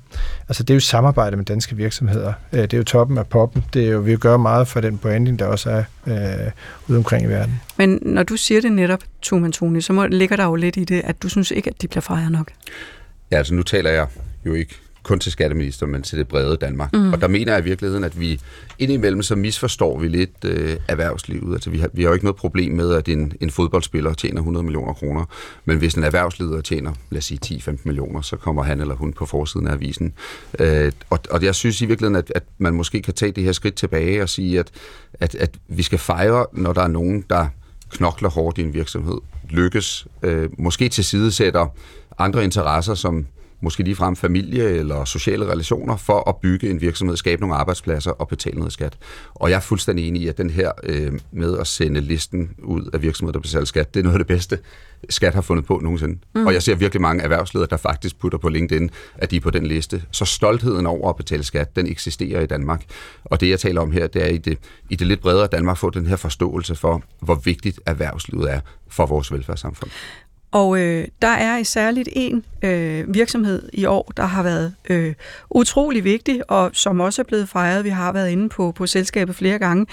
altså det er jo samarbejde med danske virksomheder. Øh, det er jo toppen af poppen. Det er jo, vi gør meget for den branding, der også er øh, ude omkring i verden. Men når du siger det netop, Tuman Toni, så må, ligger der jo lidt i det, at du synes ikke, at de bliver fejret nok. Ja, altså nu taler jeg jo ikke kun til skatteminister, men til det brede Danmark. Mm. Og der mener jeg i virkeligheden, at vi indimellem så misforstår vi lidt øh, erhvervslivet. Altså vi har, vi har jo ikke noget problem med, at en, en fodboldspiller tjener 100 millioner kroner, men hvis en erhvervsleder tjener, lad os sige 10-15 millioner, så kommer han eller hun på forsiden af avisen. Øh, og, og jeg synes i virkeligheden, at, at man måske kan tage det her skridt tilbage og sige, at, at, at vi skal fejre, når der er nogen, der knokler hårdt i en virksomhed, lykkes, øh, måske tilsidesætter andre interesser, som måske lige frem familie eller sociale relationer, for at bygge en virksomhed, skabe nogle arbejdspladser og betale noget skat. Og jeg er fuldstændig enig i, at den her øh, med at sende listen ud af virksomheder, der betaler skat, det er noget af det bedste, skat har fundet på nogensinde. Mm. Og jeg ser virkelig mange erhvervsledere, der faktisk putter på LinkedIn, at de er på den liste. Så stoltheden over at betale skat, den eksisterer i Danmark. Og det, jeg taler om her, det er i det, i det lidt bredere Danmark, få den her forståelse for, hvor vigtigt erhvervslivet er for vores velfærdssamfund. Og øh, der er særligt en øh, virksomhed i år, der har været øh, utrolig vigtig, og som også er blevet fejret. Vi har været inde på, på selskabet flere gange.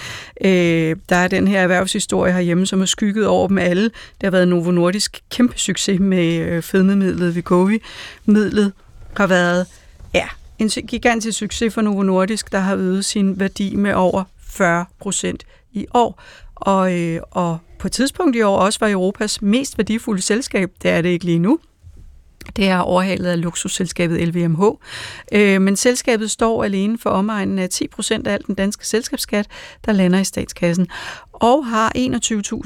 Øh, der er den her erhvervshistorie herhjemme, som er skygget over dem alle. Det har været Novo Nordisk kæmpe succes med øh, fedmemidlet Vicovi. Midlet har været ja, en gigantisk succes for Novo Nordisk, der har øget sin værdi med over 40 procent i år. Og, øh, og på et tidspunkt i år også var Europas mest værdifulde selskab. Det er det ikke lige nu. Det er overhalet af luksusselskabet LVMH. Øh, men selskabet står alene for omegnen af 10% af al den danske selskabsskat, der lander i statskassen, og har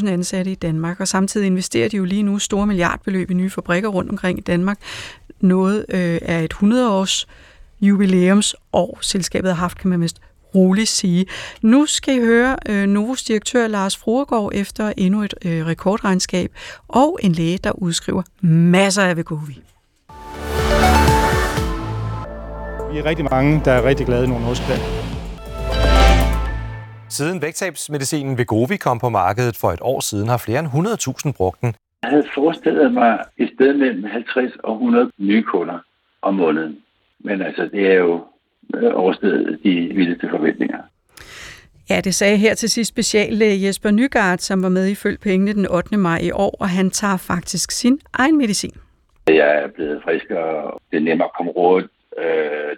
21.000 ansatte i Danmark. Og samtidig investerer de jo lige nu store milliardbeløb i nye fabrikker rundt omkring i Danmark. Noget øh, er et 100-års jubilæumsår, selskabet har haft, kan man vist roligt sige. Nu skal I høre øh, Novos direktør Lars Fruergaard efter endnu et øh, rekordregnskab, og en læge, der udskriver masser af Vegovi. Vi er rigtig mange, der er rigtig glade i nogle Nordsjælland. Siden vægttabsmedicinen Vegovi kom på markedet for et år siden, har flere end 100.000 brugt den. Jeg havde forestillet mig et sted mellem 50 og 100 nye kunder om måneden. Men altså, det er jo oversteget de vildeste forventninger. Ja, det sagde her til sidst speciallæge Jesper Nygaard, som var med i Følg Pengene den 8. maj i år, og han tager faktisk sin egen medicin. Jeg er blevet friskere, og det er nemmere at komme rundt, øh,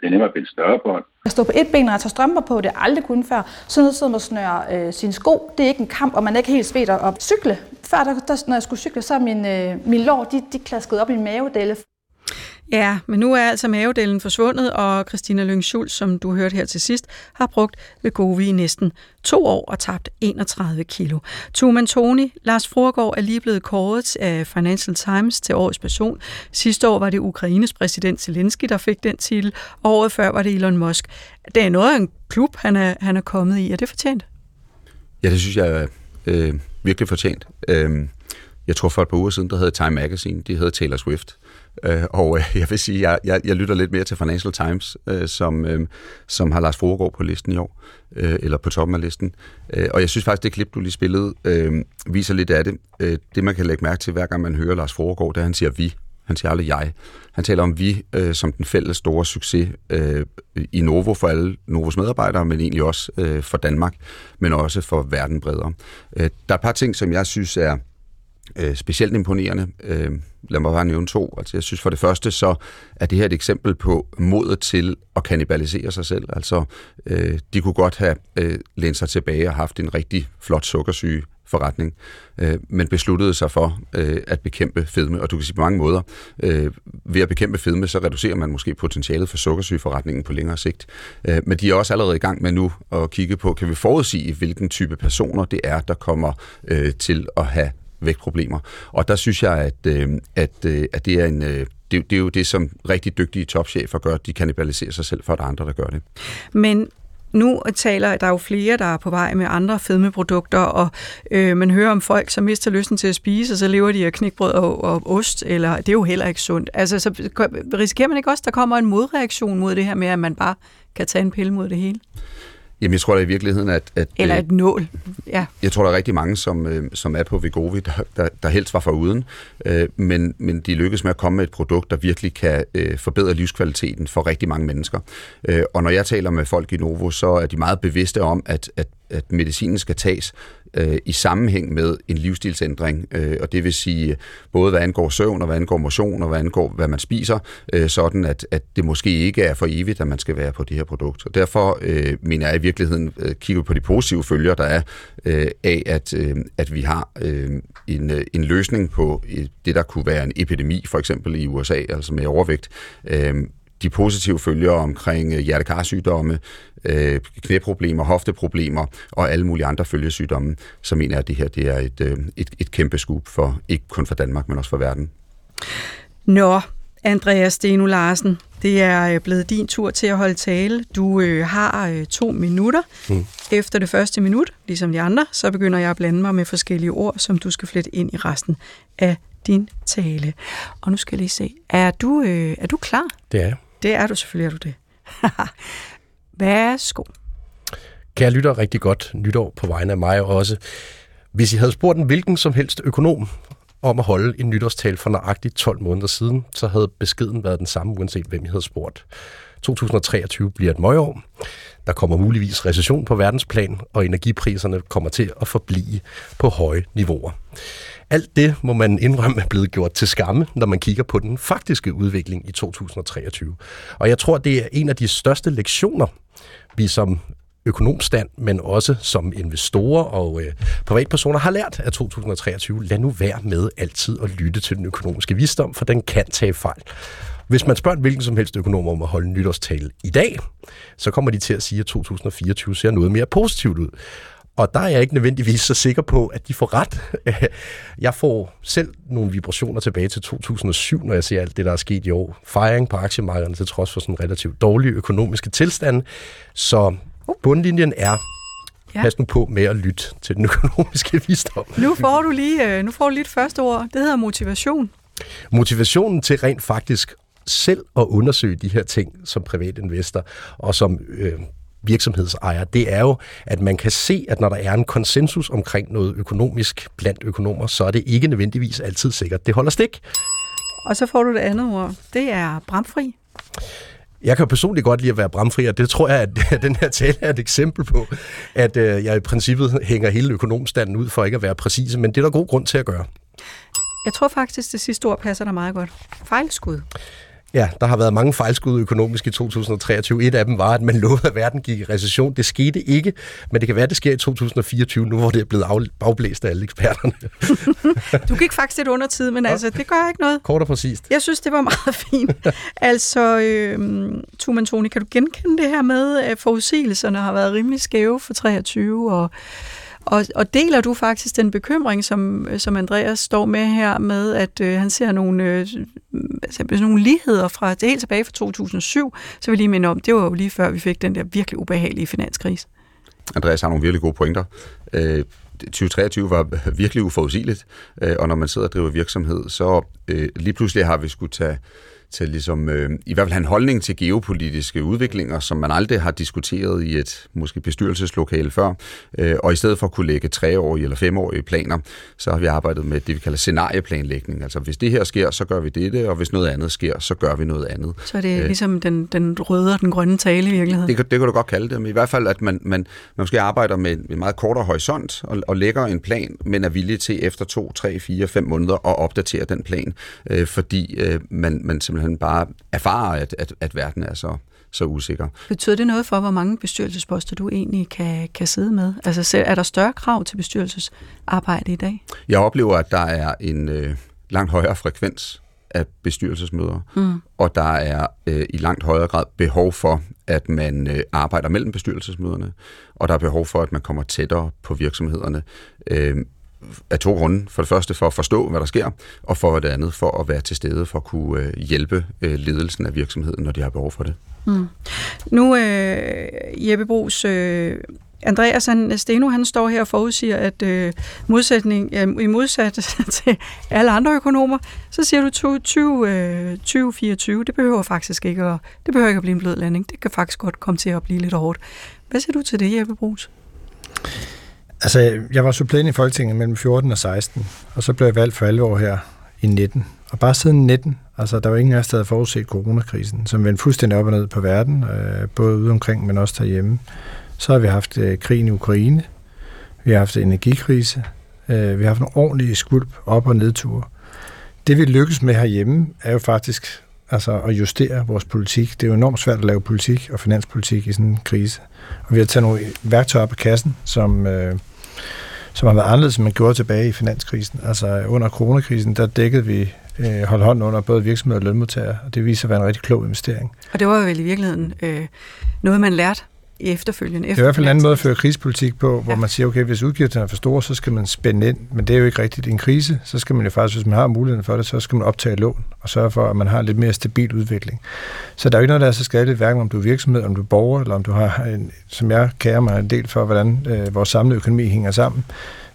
det er nemmere at binde større bånd. At stå på et ben, når jeg tager strømper på, det er aldrig kun før. Sådan noget som at snøre øh, sine sko, det er ikke en kamp, og man er ikke helt svedt at cykle. Før, der, der, når jeg skulle cykle, så er min, øh, min lår, de, de klaskede op i mavedelle. Ja, men nu er altså mavedelen forsvundet, og Christina Lyng som du hørte her til sidst, har brugt Vegovi i næsten to år og tabt 31 kilo. Tuman Toni, Lars Frogård er lige blevet kåret af Financial Times til årets person. Sidste år var det Ukraines præsident Zelensky, der fik den titel, og året før var det Elon Musk. Det er noget af en klub, han er, han er kommet i. Er det fortjent? Ja, det synes jeg er øh, virkelig fortjent. Øh, jeg tror for et par uger siden, der havde Time Magazine, de havde Taylor Swift. Øh, Øh, og øh, jeg vil sige, jeg, jeg, jeg lytter lidt mere til Financial Times, øh, som, øh, som har Lars Fruergaard på listen i år, øh, eller på toppen af listen. Øh, og jeg synes faktisk, det klip, du lige spillede, øh, viser lidt af det. Øh, det, man kan lægge mærke til, hver gang man hører Lars Fruergaard, det er, at han siger vi. Han siger aldrig jeg. Han taler om vi øh, som den fælles store succes øh, i Novo for alle Novos medarbejdere, men egentlig også øh, for Danmark, men også for verden bredere. Øh, der er et par ting, som jeg synes er øh, specielt imponerende. Øh, lad mig bare nævne to. Altså, jeg synes for det første, så er det her et eksempel på modet til at kannibalisere sig selv. Altså, øh, de kunne godt have øh, lænet sig tilbage og haft en rigtig flot sukkersyge forretning, øh, men besluttede sig for øh, at bekæmpe fedme. Og du kan sige på mange måder, øh, ved at bekæmpe fedme, så reducerer man måske potentialet for sukkersygeforretningen på længere sigt. Øh, men de er også allerede i gang med nu at kigge på, kan vi forudsige, hvilken type personer det er, der kommer øh, til at have vægtproblemer. Og der synes jeg, at, øh, at, øh, at det er en... Øh, det, det er jo det, som rigtig dygtige topchefer gør. De kanibaliserer sig selv, for at andre, der gør det. Men nu taler der er jo flere, der er på vej med andre fedmeprodukter, og øh, man hører om folk, som mister lysten til at spise, og så lever de af knækbrød og, og ost, eller det er jo heller ikke sundt. Altså, så risikerer man ikke også, at der kommer en modreaktion mod det her med, at man bare kan tage en pille mod det hele? Jamen, jeg tror da i virkeligheden, at... at Eller øh, et nål, ja. Jeg tror, der er rigtig mange, som, øh, som er på Vegovi, der, der, der helst var for uden, øh, men, men de lykkes med at komme med et produkt, der virkelig kan øh, forbedre livskvaliteten for rigtig mange mennesker. Øh, og når jeg taler med folk i Novo, så er de meget bevidste om, at, at, at medicinen skal tages øh, i sammenhæng med en livsstilsændring, øh, og det vil sige både hvad angår søvn og hvad angår motion og hvad angår hvad man spiser, øh, sådan at, at det måske ikke er for evigt, at man skal være på det her produkt. Og derfor øh, mener jeg i virkeligheden øh, kigger på de positive følger, der er øh, af, at, øh, at vi har øh, en, øh, en løsning på øh, det, der kunne være en epidemi, for eksempel i USA, altså med overvægt. Øh, de positive følger omkring øh, hjertekarsygdomme, øh, knæproblemer, hofteproblemer og alle mulige andre følgesygdomme, så mener jeg, at det her det er et, øh, et, et kæmpe skub for ikke kun for Danmark, men også for verden. Nå, Andreas Steno Larsen, det er blevet din tur til at holde tale. Du øh, har øh, to minutter. Mm. Efter det første minut, ligesom de andre, så begynder jeg at blande mig med forskellige ord, som du skal flette ind i resten af din tale. Og nu skal jeg lige se, er du, øh, er du klar? Det er jeg. Det er du selvfølgelig, er du det. *laughs* Værsgo. Kære lytter, rigtig godt nytår på vegne af mig også. Hvis I havde spurgt en hvilken som helst økonom om at holde en nytårstal for nøjagtigt 12 måneder siden, så havde beskeden været den samme, uanset hvem I havde spurgt. 2023 bliver et møgår. Der kommer muligvis recession på verdensplan, og energipriserne kommer til at forblive på høje niveauer. Alt det må man indrømme er blevet gjort til skamme, når man kigger på den faktiske udvikling i 2023. Og jeg tror, det er en af de største lektioner, vi som økonomstand, men også som investorer og øh, privatpersoner har lært af 2023. Lad nu være med altid at lytte til den økonomiske visdom, for den kan tage fejl. Hvis man spørger hvilken som helst økonom om at holde nytårstale i dag, så kommer de til at sige, at 2024 ser noget mere positivt ud. Og der er jeg ikke nødvendigvis så sikker på, at de får ret. *laughs* Jeg får selv nogle vibrationer tilbage til 2007, når jeg ser alt det, der er sket i år. Fejring på aktiemarkederne til trods for sådan relativt dårlige økonomiske tilstande. Så bundlinjen er, ja. pas nu på med at lytte til den *laughs* økonomiske visdom. Nu får du lige, øh, nu får du lige et første ord. Det hedder motivation. Motivationen til rent faktisk selv at undersøge de her ting som privat investor og som øh, virksomhedsejer, det er jo, at man kan se, at når der er en konsensus omkring noget økonomisk blandt økonomer, så er det ikke nødvendigvis altid sikkert. Det holder stik. Og så får du det andet ord. Det er bramfri. Jeg kan personligt godt lide at være bramfri, og det tror jeg, at *laughs* den her tale er et eksempel på, at øh, jeg i princippet hænger hele økonomstanden ud for ikke at være præcise, men det er der god grund til at gøre. Jeg tror faktisk, det sidste ord passer der meget godt. Fejlskud. Ja, der har været mange fejlskud økonomisk i 2023. Et af dem var, at man *laughs* lovede, at verden gik i recession. Det skete ikke, men det kan være, at det sker i 2024, nu hvor det er blevet bagblæst af alle eksperterne. *laughs* du gik faktisk lidt under tid, men altså, det gør ikke noget. Kort og præcist. Jeg synes, det var meget *laughs* fint. altså, øh, Tuman Toni, kan du genkende det her med, at forudsigelserne har været rimelig skæve for 23, og og, og deler du faktisk den bekymring, som, som Andreas står med her, med at øh, han ser nogle, øh, altså, nogle ligheder fra det helt tilbage fra 2007, så vil jeg lige minde om, det var jo lige før vi fik den der virkelig ubehagelige finanskrise. Andreas har nogle virkelig gode pointer. Øh, 2023 var virkelig uforudsigeligt, øh, og når man sidder og driver virksomhed, så øh, lige pludselig har vi skulle tage til ligesom, øh, i hvert fald have en holdning til geopolitiske udviklinger, som man aldrig har diskuteret i et måske bestyrelseslokale før. Øh, og i stedet for at kunne lægge treårige eller femårige planer, så har vi arbejdet med det, vi kalder scenarieplanlægning. Altså hvis det her sker, så gør vi dette, og hvis noget andet sker, så gør vi noget andet. Så er det øh, ligesom den, den røde og den grønne tale i virkeligheden? Det, det kan du godt kalde det, men i hvert fald, at man, man, man måske arbejder med en meget kortere horisont og, og lægger en plan, men er villig til efter to, tre, fire, fem måneder at opdatere den plan, øh, fordi øh, man, man simpelthen simpelthen bare erfarer, at, at, at verden er så, så usikker. Betyder det noget for, hvor mange bestyrelsesposter du egentlig kan, kan sidde med? Altså er der større krav til bestyrelsesarbejde i dag? Jeg oplever, at der er en øh, langt højere frekvens af bestyrelsesmøder, mm. og der er øh, i langt højere grad behov for, at man øh, arbejder mellem bestyrelsesmøderne, og der er behov for, at man kommer tættere på virksomhederne. Øh, af to grunde. For det første for at forstå, hvad der sker, og for det andet for at være til stede for at kunne øh, hjælpe øh, ledelsen af virksomheden, når de har behov for det. Mm. Nu, øh, Jeppe Brugs, øh, Andreas han, Steno, han står her og forudsiger, at øh, modsætning, ja, i modsat *laughs* til alle andre økonomer, så siger du 20, 2024, øh, det behøver faktisk ikke at, det behøver ikke at blive en blød landing. Det kan faktisk godt komme til at blive lidt hårdt. Hvad siger du til det, Jeppe Brugs? Altså, jeg var supplerende i Folketinget mellem 14 og 16, og så blev jeg valgt for alvor her i 19. Og bare siden 19, altså der var ingen af os, der havde forudset coronakrisen, som vendte fuldstændig op og ned på verden, øh, både ude omkring, men også derhjemme. Så har vi haft øh, krigen i Ukraine, vi har haft energikrise, øh, vi har haft nogle ordentlige skulp op- og nedture. Det vi lykkes med herhjemme, er jo faktisk altså, at justere vores politik. Det er jo enormt svært at lave politik og finanspolitik i sådan en krise. Og vi har taget nogle værktøjer op af kassen, som, øh, som har været anderledes, end man gjorde tilbage i finanskrisen. Altså under coronakrisen, der dækkede vi øh, holdt hånden under både virksomheder og lønmodtagere, og det viser at være en rigtig klog investering. Og det var jo vel i virkeligheden øh, noget, man lærte efterfølgende. Det er i hvert fald en anden måde at føre krisepolitik på, hvor ja. man siger, okay, hvis udgifterne er for store, så skal man spænde ind, men det er jo ikke rigtigt. I en krise, så skal man jo faktisk, hvis man har muligheden for det, så skal man optage lån og sørge for, at man har en lidt mere stabil udvikling. Så der er jo ikke noget, der er så skadeligt, hverken om du er virksomhed, om du er borger, eller om du har, en, som jeg kærer mig en del for, hvordan øh, vores samlede økonomi hænger sammen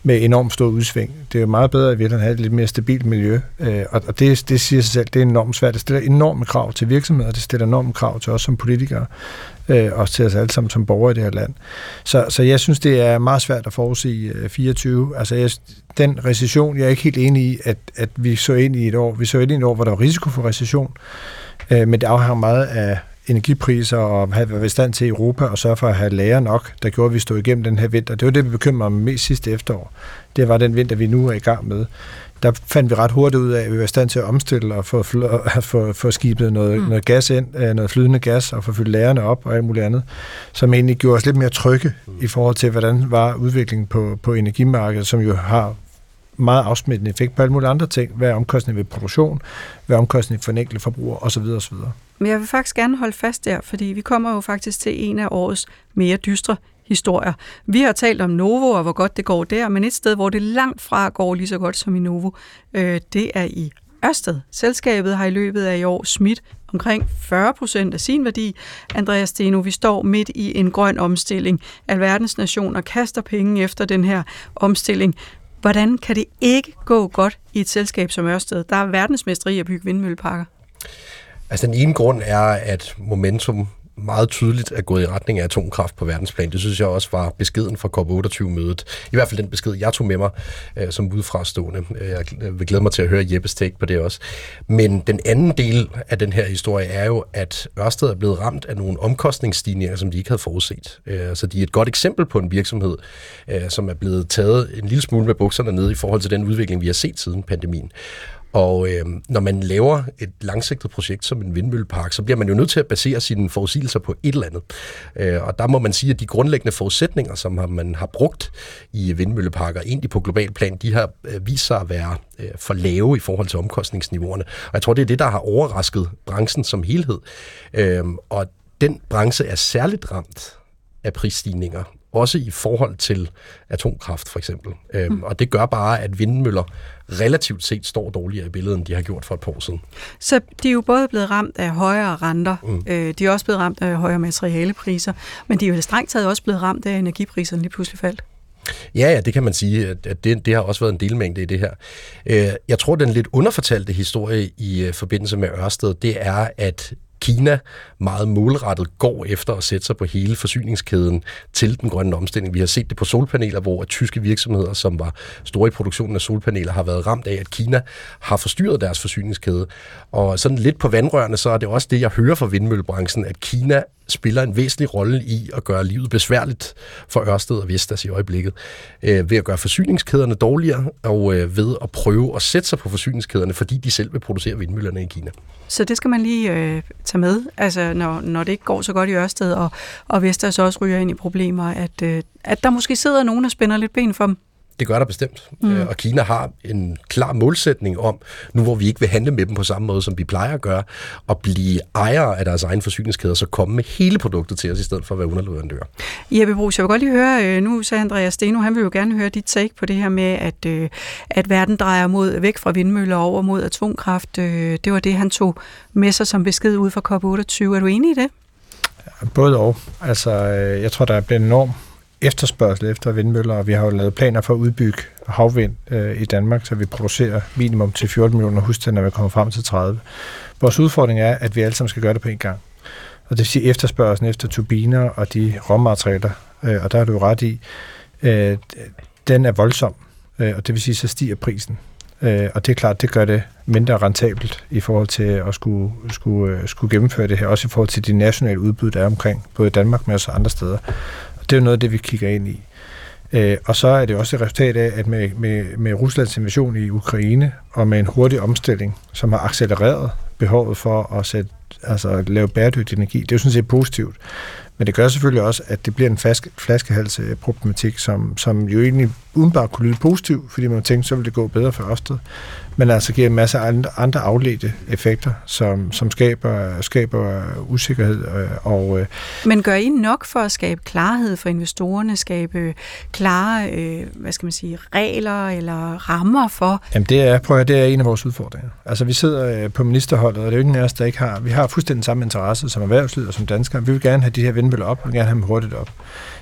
med enormt stor udsving. Det er jo meget bedre at vi have et lidt mere stabilt miljø, øh, og det, det siger sig selv, det er enormt svært. Det stiller enorme krav til virksomheder, det stiller enorme krav til os som politikere, øh, og til os alle sammen som borgere i det her land. Så, så jeg synes, det er meget svært at forudse øh, 24. Altså jeg, den recession, jeg er ikke helt enig i, at, at vi så ind i et år. Vi så ind i et år, hvor der var risiko for recession, men det afhænger meget af energipriser og have været i stand til Europa og sørge for at have lager nok, der gjorde, at vi stod igennem den her vinter. Det var det, vi bekymrede mig mest sidste efterår. Det var den vinter, vi nu er i gang med. Der fandt vi ret hurtigt ud af, at vi var i stand til at omstille og få, få, få skibet noget, mm. noget gas ind, øh, noget flydende gas, og få fyldt lagerne op og alt muligt andet, som egentlig gjorde os lidt mere trygge mm. i forhold til, hvordan var udviklingen på, på energimarkedet, som jo har meget afsmittende effekt på alle mulige andre ting. Hvad er omkostningen ved produktion? Hvad er omkostningen for en enkelt forbruger? Osv. osv. Men jeg vil faktisk gerne holde fast der, fordi vi kommer jo faktisk til en af årets mere dystre historier. Vi har talt om Novo og hvor godt det går der, men et sted, hvor det langt fra går lige så godt som i Novo, øh, det er i Ørsted. Selskabet har i løbet af i år smidt omkring 40 procent af sin værdi. Andreas Steno, vi står midt i en grøn omstilling. Alverdens nationer kaster penge efter den her omstilling. Hvordan kan det ikke gå godt i et selskab som Ørsted, der er verdensmester i at bygge vindmølleparker? Altså den ene grund er, at momentum meget tydeligt er gået i retning af atomkraft på verdensplan. Det synes jeg også var beskeden fra COP28-mødet. I hvert fald den besked, jeg tog med mig øh, som udefrastående. Øh, jeg vil glæde mig til at høre Jeppes take på det også. Men den anden del af den her historie er jo, at Ørsted er blevet ramt af nogle omkostningsstigninger, som de ikke havde forudset. Øh, så de er et godt eksempel på en virksomhed, øh, som er blevet taget en lille smule med bukserne ned i forhold til den udvikling, vi har set siden pandemien. Og øh, når man laver et langsigtet projekt som en vindmøllepark, så bliver man jo nødt til at basere sine forudsigelser på et eller andet. Øh, og der må man sige, at de grundlæggende forudsætninger, som man har brugt i vindmølleparker, egentlig på global plan, de har øh, vist sig at være øh, for lave i forhold til omkostningsniveauerne. Og jeg tror, det er det, der har overrasket branchen som helhed. Øh, og den branche er særligt ramt af prisstigninger også i forhold til atomkraft for eksempel. Øhm, mm. Og det gør bare, at vindmøller relativt set står dårligere i billedet, end de har gjort for et par år siden. Så de er jo både blevet ramt af højere renter, mm. øh, de er også blevet ramt af højere materialepriser, men de er jo strengt taget også blevet ramt af, at energipriserne lige pludselig faldt. Ja, ja, det kan man sige, at det, det har også været en delmængde i det her. Øh, jeg tror, den lidt underfortalte historie i øh, forbindelse med Ørsted, det er, at Kina meget målrettet går efter at sætte sig på hele forsyningskæden til den grønne omstilling. Vi har set det på solpaneler, hvor tyske virksomheder, som var store i produktionen af solpaneler, har været ramt af, at Kina har forstyrret deres forsyningskæde. Og sådan lidt på vandrørene, så er det også det, jeg hører fra vindmøllebranchen, at Kina spiller en væsentlig rolle i at gøre livet besværligt for Ørsted og Vestas i øjeblikket, øh, ved at gøre forsyningskæderne dårligere, og øh, ved at prøve at sætte sig på forsyningskæderne, fordi de selv vil producere vindmøllerne i Kina. Så det skal man lige øh, tage med, altså når, når det ikke går så godt i Ørsted, og, og Vestas også ryger ind i problemer, at, øh, at der måske sidder nogen, der spænder lidt ben for dem. Det gør der bestemt. Mm. Øh, og Kina har en klar målsætning om, nu hvor vi ikke vil handle med dem på samme måde, som vi plejer at gøre, at blive ejere af deres egen forsyningskæder, så komme med hele produktet til os, i stedet for at være underleverandør. Jeppe Brugs, jeg vil godt lige høre, øh, nu sagde Andreas Steno, han vil jo gerne høre dit take på det her med, at, øh, at verden drejer mod, væk fra vindmøller over mod atomkraft. Det var det, han tog med sig som besked ud fra COP28. Er du enig i det? Både og. Altså, jeg tror, der er blevet enorm efterspørgsel efter vindmøller, og vi har jo lavet planer for at udbygge havvind øh, i Danmark, så vi producerer minimum til 14 millioner husstande, når vi kommer frem til 30. Vores udfordring er, at vi alle sammen skal gøre det på en gang. Og det vil sige efterspørgselen efter turbiner og de råmaterialer, øh, og der er du ret i, øh, den er voldsom, øh, og det vil sige, så stiger prisen. Øh, og det er klart, det gør det mindre rentabelt i forhold til at skulle, skulle, øh, skulle gennemføre det her, også i forhold til de nationale udbud, der er omkring, både i Danmark, men også andre steder. Og det er jo noget af det, vi kigger ind i. Øh, og så er det også et resultat af, at med, med, med Ruslands invasion i Ukraine, og med en hurtig omstilling, som har accelereret behovet for at sætte, altså, lave bæredygtig energi, det er jo sådan set positivt. Men det gør selvfølgelig også, at det bliver en flaske, flaskehalsproblematik, som, som jo egentlig udenbart kunne lyde positiv, fordi man tænkte, så ville det gå bedre for Ørsted. Men altså giver en masse andre, andre afledte effekter, som, som skaber, skaber usikkerhed. Øh, og, øh, Men gør I nok for at skabe klarhed for investorerne, skabe klare øh, hvad skal man sige, regler eller rammer for? Jamen det er, prøv at, det er en af vores udfordringer. Altså vi sidder på ministerholdet, og det er jo ingen af os, der ikke har, vi har fuldstændig samme interesse som erhvervslivet og som danskere. Vi vil gerne have de her vindmøller op, og gerne have dem hurtigt op.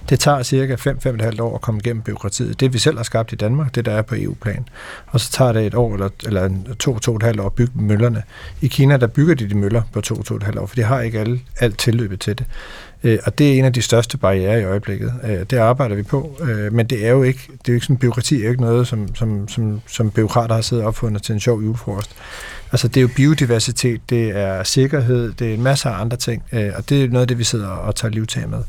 Det tager cirka 5-5,5 år at komme igennem byråkratiet. Det vi selv har skabt i Danmark, det der er på EU-plan. Og så tager det et år eller, eller to-to-et-halvt år at bygge møllerne. I Kina, der bygger de de møller på to-to-et-halvt år, for de har ikke alle, alt tilløbet til det. Øh, og det er en af de største barriere i øjeblikket. Øh, det arbejder vi på, øh, men det er jo ikke, det er jo ikke sådan, byråkrati er jo ikke noget, som, som, som, som byråkrater har siddet opfundet til en sjov julefrokost. Altså det er jo biodiversitet, det er sikkerhed, det er en masse af andre ting, og det er noget af det, vi sidder og tager livtag med.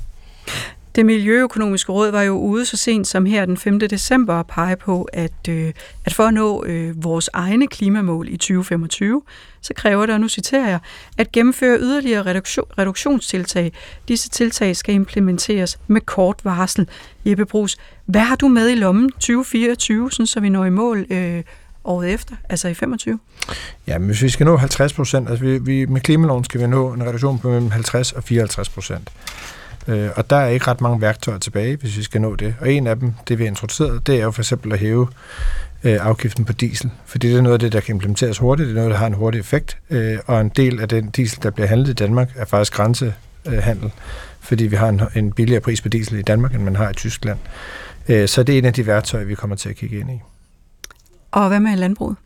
Det Miljøøkonomiske Råd var jo ude så sent som her den 5. december at pege på, at, øh, at for at nå øh, vores egne klimamål i 2025, så kræver det, og nu citerer jeg, at gennemføre yderligere reduktion, reduktionstiltag. Disse tiltag skal implementeres med kort varsel. Jeppe Brugs, hvad har du med i lommen 2024, sådan, så vi når i mål øh, året efter, altså i 25? Ja, men hvis vi skal nå 50 procent, altså vi, vi, med klimaloven skal vi nå en reduktion på mellem 50 og 54 procent. Øh, og der er ikke ret mange værktøjer tilbage, hvis vi skal nå det. Og en af dem, det vi har introduceret, det er jo for eksempel at hæve øh, afgiften på diesel. Fordi det er noget af det, der kan implementeres hurtigt, det er noget, der har en hurtig effekt. Øh, og en del af den diesel, der bliver handlet i Danmark, er faktisk grænsehandel. Fordi vi har en, en billigere pris på diesel i Danmark, end man har i Tyskland. Øh, så det er en af de værktøjer, vi kommer til at kigge ind i. Og hvad med landbruget?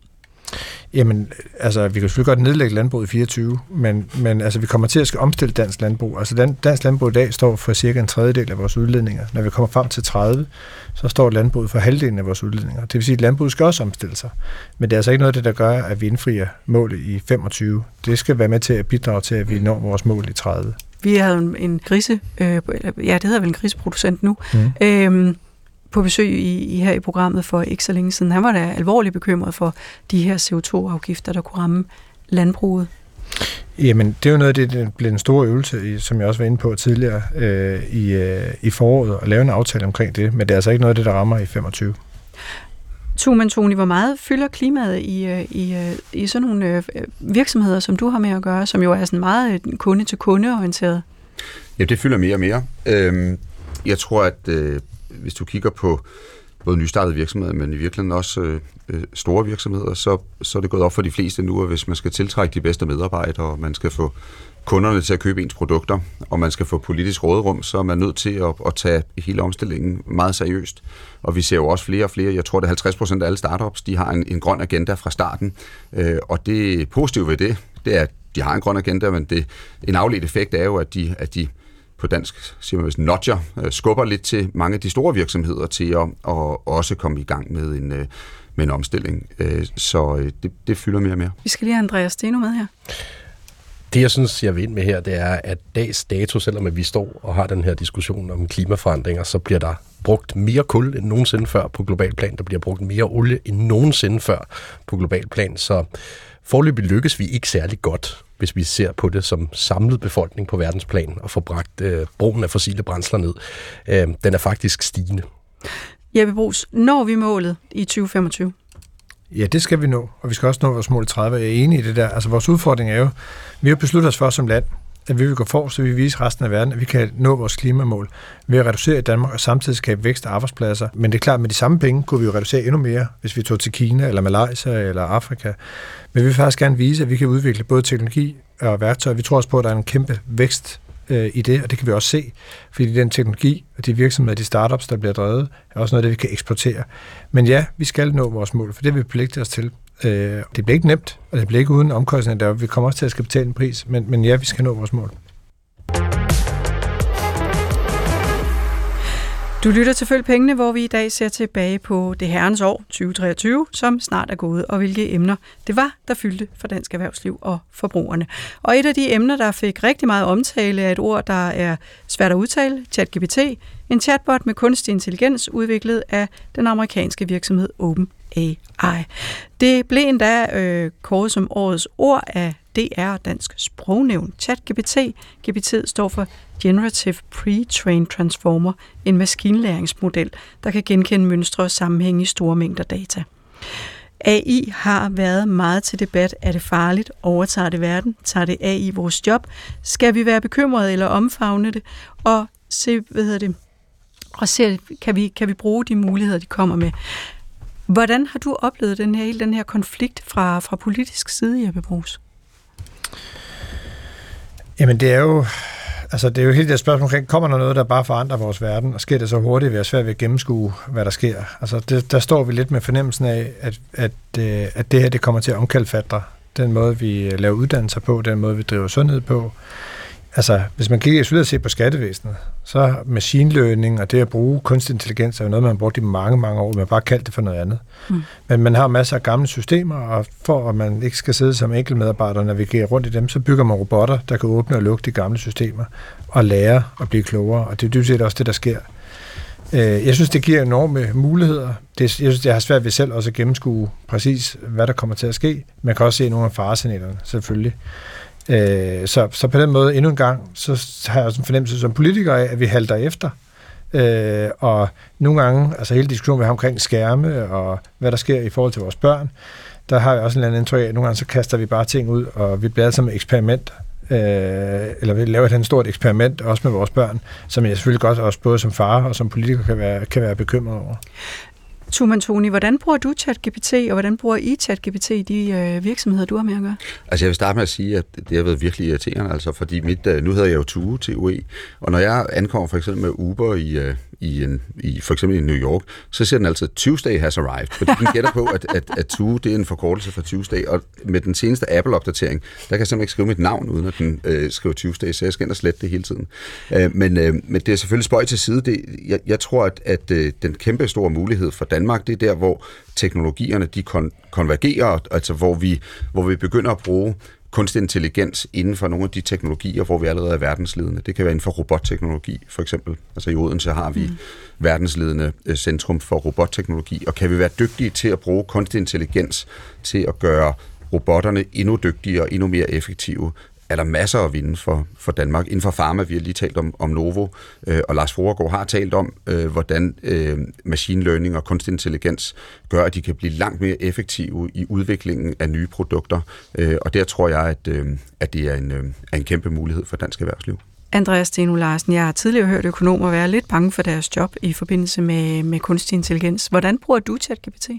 Jamen, altså, vi kan selvfølgelig godt nedlægge landbruget i 24, men, men altså, vi kommer til at skal omstille dansk landbrug. Altså, dan, dansk landbrug i dag står for cirka en tredjedel af vores udledninger. Når vi kommer frem til 30, så står landbruget for halvdelen af vores udledninger. Det vil sige, at landbruget skal også omstille sig. Men det er altså ikke noget af det, der gør, at vi indfrier målet i 25. Det skal være med til at bidrage til, at vi når vores mål i 30. Vi havde en, en grise, øh, ja, det hedder vel en griseproducent nu, mm. øhm, på besøg i, i her i programmet for ikke så længe siden. Han var da alvorligt bekymret for de her CO2-afgifter, der kunne ramme landbruget. Jamen, det er jo noget af det, der blev en stor øvelse, som jeg også var inde på tidligere øh, i, øh, i foråret, at lave en aftale omkring det, men det er altså ikke noget af det, der rammer i 25. Tumen Tony, hvor meget fylder klimaet i, øh, i, øh, i sådan nogle øh, virksomheder, som du har med at gøre, som jo er sådan meget kunde-til-kunde orienteret? Ja, det fylder mere og mere. Øhm, jeg tror, at hvis du kigger på både nystartede virksomheder, men i virkeligheden også øh, øh, store virksomheder, så, så er det gået op for de fleste nu, at hvis man skal tiltrække de bedste medarbejdere, og man skal få kunderne til at købe ens produkter, og man skal få politisk rådrum, så er man nødt til at, at tage hele omstillingen meget seriøst. Og vi ser jo også flere og flere, jeg tror det er 50 procent af alle startups, de har en, en grøn agenda fra starten, øh, og det positive ved det, det er, at de har en grøn agenda, men det, en afledt effekt er jo, at de, at de på dansk siger man vist notcher, øh, skubber lidt til mange af de store virksomheder til at, at også komme i gang med en, øh, med en omstilling. Øh, så det, det fylder mere og mere. Vi skal lige have Andreas Steno med her. Det, jeg synes, jeg vil ind med her, det er, at dags dato, selvom at vi står og har den her diskussion om klimaforandringer, så bliver der brugt mere kul end nogensinde før på global plan. Der bliver brugt mere olie end nogensinde før på global plan. Så forløbig lykkes vi ikke særlig godt hvis vi ser på det som samlet befolkning på verdensplan og får bragt øh, brugen af fossile brændsler ned, øh, den er faktisk stigende. Jeppe Brugs, når vi målet i 2025? Ja, det skal vi nå, og vi skal også nå vores mål i 30. Jeg er enig i det der. Altså, vores udfordring er jo, vi har besluttet os for som land, at vi vil gå for, så vi viser resten af verden, at vi kan nå vores klimamål ved at reducere i Danmark og samtidig skabe vækst af arbejdspladser. Men det er klart, at med de samme penge kunne vi jo reducere endnu mere, hvis vi tog til Kina eller Malaysia eller Afrika. Men vi vil faktisk gerne vise, at vi kan udvikle både teknologi og værktøjer. Vi tror også på, at der er en kæmpe vækst øh, i det, og det kan vi også se, fordi den teknologi og de virksomheder, de startups, der bliver drevet, er også noget, det vi kan eksportere. Men ja, vi skal nå vores mål, for det har vi pligtet os til. Øh, det bliver ikke nemt, og det bliver ikke uden omkostninger. Der, vi kommer også til at skal betale en pris, men, men ja, vi skal nå vores mål. Du lytter til Følg Pengene, hvor vi i dag ser tilbage på det herrens år 2023, som snart er gået, og hvilke emner det var, der fyldte for dansk erhvervsliv og forbrugerne. Og et af de emner, der fik rigtig meget omtale, er et ord, der er svært at udtale, ChatGPT, en chatbot med kunstig intelligens udviklet af den amerikanske virksomhed Open AI. Det blev endda øh, kåret som årets ord af DR Dansk Sprognævn. ChatGPT, GPT står for Generative Pre-Trained Transformer, en maskinlæringsmodel, der kan genkende mønstre og sammenhænge i store mængder data. AI har været meget til debat. Er det farligt? Overtager det verden? Tager det AI vores job? Skal vi være bekymrede eller omfavne det? Og se, hvad hedder det, og se, kan vi, kan vi bruge de muligheder, de kommer med? Hvordan har du oplevet den her, hele den her konflikt fra, fra politisk side, Jeppe Brugs? Jamen det er jo, altså det er jo helt det spørgsmål omkring, kommer der noget, der bare forandrer vores verden, og sker det så hurtigt, vi er svært ved at gennemskue, hvad der sker. Altså det, der står vi lidt med fornemmelsen af, at, at, øh, at det her det kommer til at omkalfatre den måde, vi øh, laver uddannelser på, den måde, vi driver sundhed på, Altså, hvis man kigger isoleret set på skattevæsenet, så machine learning og det at bruge kunstig intelligens er jo noget, man har brugt i mange, mange år. Man har bare kaldt det for noget andet. Mm. Men man har masser af gamle systemer, og for at man ikke skal sidde som enkelt medarbejder og navigere rundt i dem, så bygger man robotter, der kan åbne og lukke de gamle systemer og lære at blive klogere. Og det er dybest set også det, der sker. Øh, jeg synes, det giver enorme muligheder. Det, jeg synes, det har svært ved selv også at gennemskue præcis, hvad der kommer til at ske. Man kan også se nogle af faresignalerne, selvfølgelig. Øh, så, så på den måde endnu en gang, så har jeg også en fornemmelse som politiker af, at vi halter efter. Øh, og nogle gange, altså hele diskussionen vi har omkring skærme og hvad der sker i forhold til vores børn, der har jeg også en eller anden indtryk af, at nogle gange så kaster vi bare ting ud, og vi bliver som eksperiment, øh, eller vi laver et stort eksperiment, også med vores børn, som jeg selvfølgelig godt også både som far og som politiker kan være, kan være bekymret over. Tuman Toni, hvordan bruger du ChatGPT, og hvordan bruger I ChatGPT i de øh, virksomheder, du har med at gøre? Altså jeg vil starte med at sige, at det har været virkelig irriterende, altså, fordi mit, øh, nu hedder jeg jo Tue til og når jeg ankommer for eksempel med Uber i, øh, i, en, i for eksempel i New York, så siger den altid, Tuesday has arrived, fordi den gætter på, at, at, at Tue, det er en forkortelse for Tuesday, og med den seneste Apple-opdatering, der kan jeg simpelthen ikke skrive mit navn, uden at den øh, skriver Tuesday, så jeg skal ind og slette det hele tiden. Øh, men, øh, men det er selvfølgelig spøj til side. Det, jeg, jeg tror, at, at øh, den kæmpe store mulighed for Danmark, det er der, hvor teknologierne de kon- konvergerer, altså hvor vi, hvor vi begynder at bruge kunstig intelligens inden for nogle af de teknologier, hvor vi allerede er verdensledende. Det kan være inden for robotteknologi, for eksempel. Altså i Odense har vi mm. verdensledende øh, centrum for robotteknologi, og kan vi være dygtige til at bruge kunstig intelligens til at gøre robotterne endnu dygtigere og endnu mere effektive, er der masser at vinde for, for Danmark. Inden for Pharma, vi har lige talt om, om Novo, øh, og Lars Foregård har talt om, øh, hvordan øh, machine learning og kunstig intelligens gør, at de kan blive langt mere effektive i udviklingen af nye produkter. Øh, og der tror jeg, at, øh, at det er en, øh, er en kæmpe mulighed for dansk erhvervsliv. Andreas Steno Larsen, jeg har tidligere hørt økonomer være lidt bange for deres job i forbindelse med, med kunstig intelligens. Hvordan bruger du ChatGPT?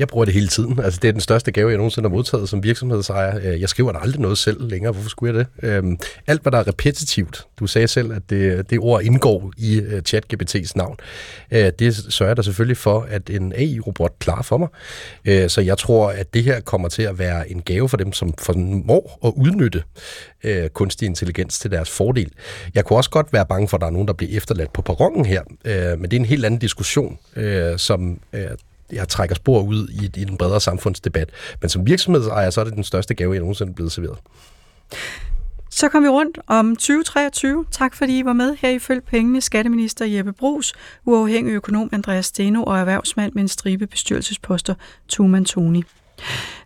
Jeg bruger det hele tiden. Altså, det er den største gave, jeg nogensinde har modtaget som virksomhedsejer. Øh, jeg skriver da aldrig noget selv længere. Hvorfor skulle jeg det? Øhm, alt, hvad der er repetitivt. Du sagde selv, at det, det ord indgår i uh, ChatGPT's navn. Uh, det sørger der selvfølgelig for, at en AI-robot klarer for mig. Uh, så jeg tror, at det her kommer til at være en gave for dem, som formår at udnytte uh, kunstig intelligens til deres fordel. Jeg kunne også godt være bange for, at der er nogen, der bliver efterladt på perronen her. Uh, men det er en helt anden diskussion, uh, som jeg trækker spor ud i, i den bredere samfundsdebat. Men som virksomhedsejer, så er det den største gave, jeg nogensinde er blevet serveret. Så kom vi rundt om 2023. Tak fordi I var med her i Følg Pengene. Skatteminister Jeppe Brugs, uafhængig økonom Andreas Steno og erhvervsmand med en stribe bestyrelsesposter Tuman Toni.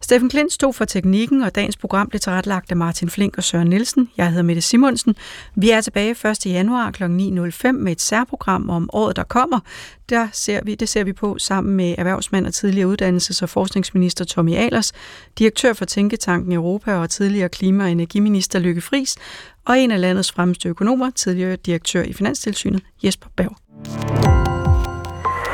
Steffen Klint stod for teknikken, og dagens program blev tilrettelagt af Martin Flink og Søren Nielsen. Jeg hedder Mette Simonsen. Vi er tilbage 1. januar kl. 9.05 med et særprogram om året, der kommer. Der ser vi, det ser vi på sammen med erhvervsmand og tidligere uddannelses- og forskningsminister Tommy Alers, direktør for Tænketanken Europa og tidligere klima- og energiminister Lykke Friis, og en af landets fremmeste økonomer, tidligere direktør i Finanstilsynet, Jesper Berg.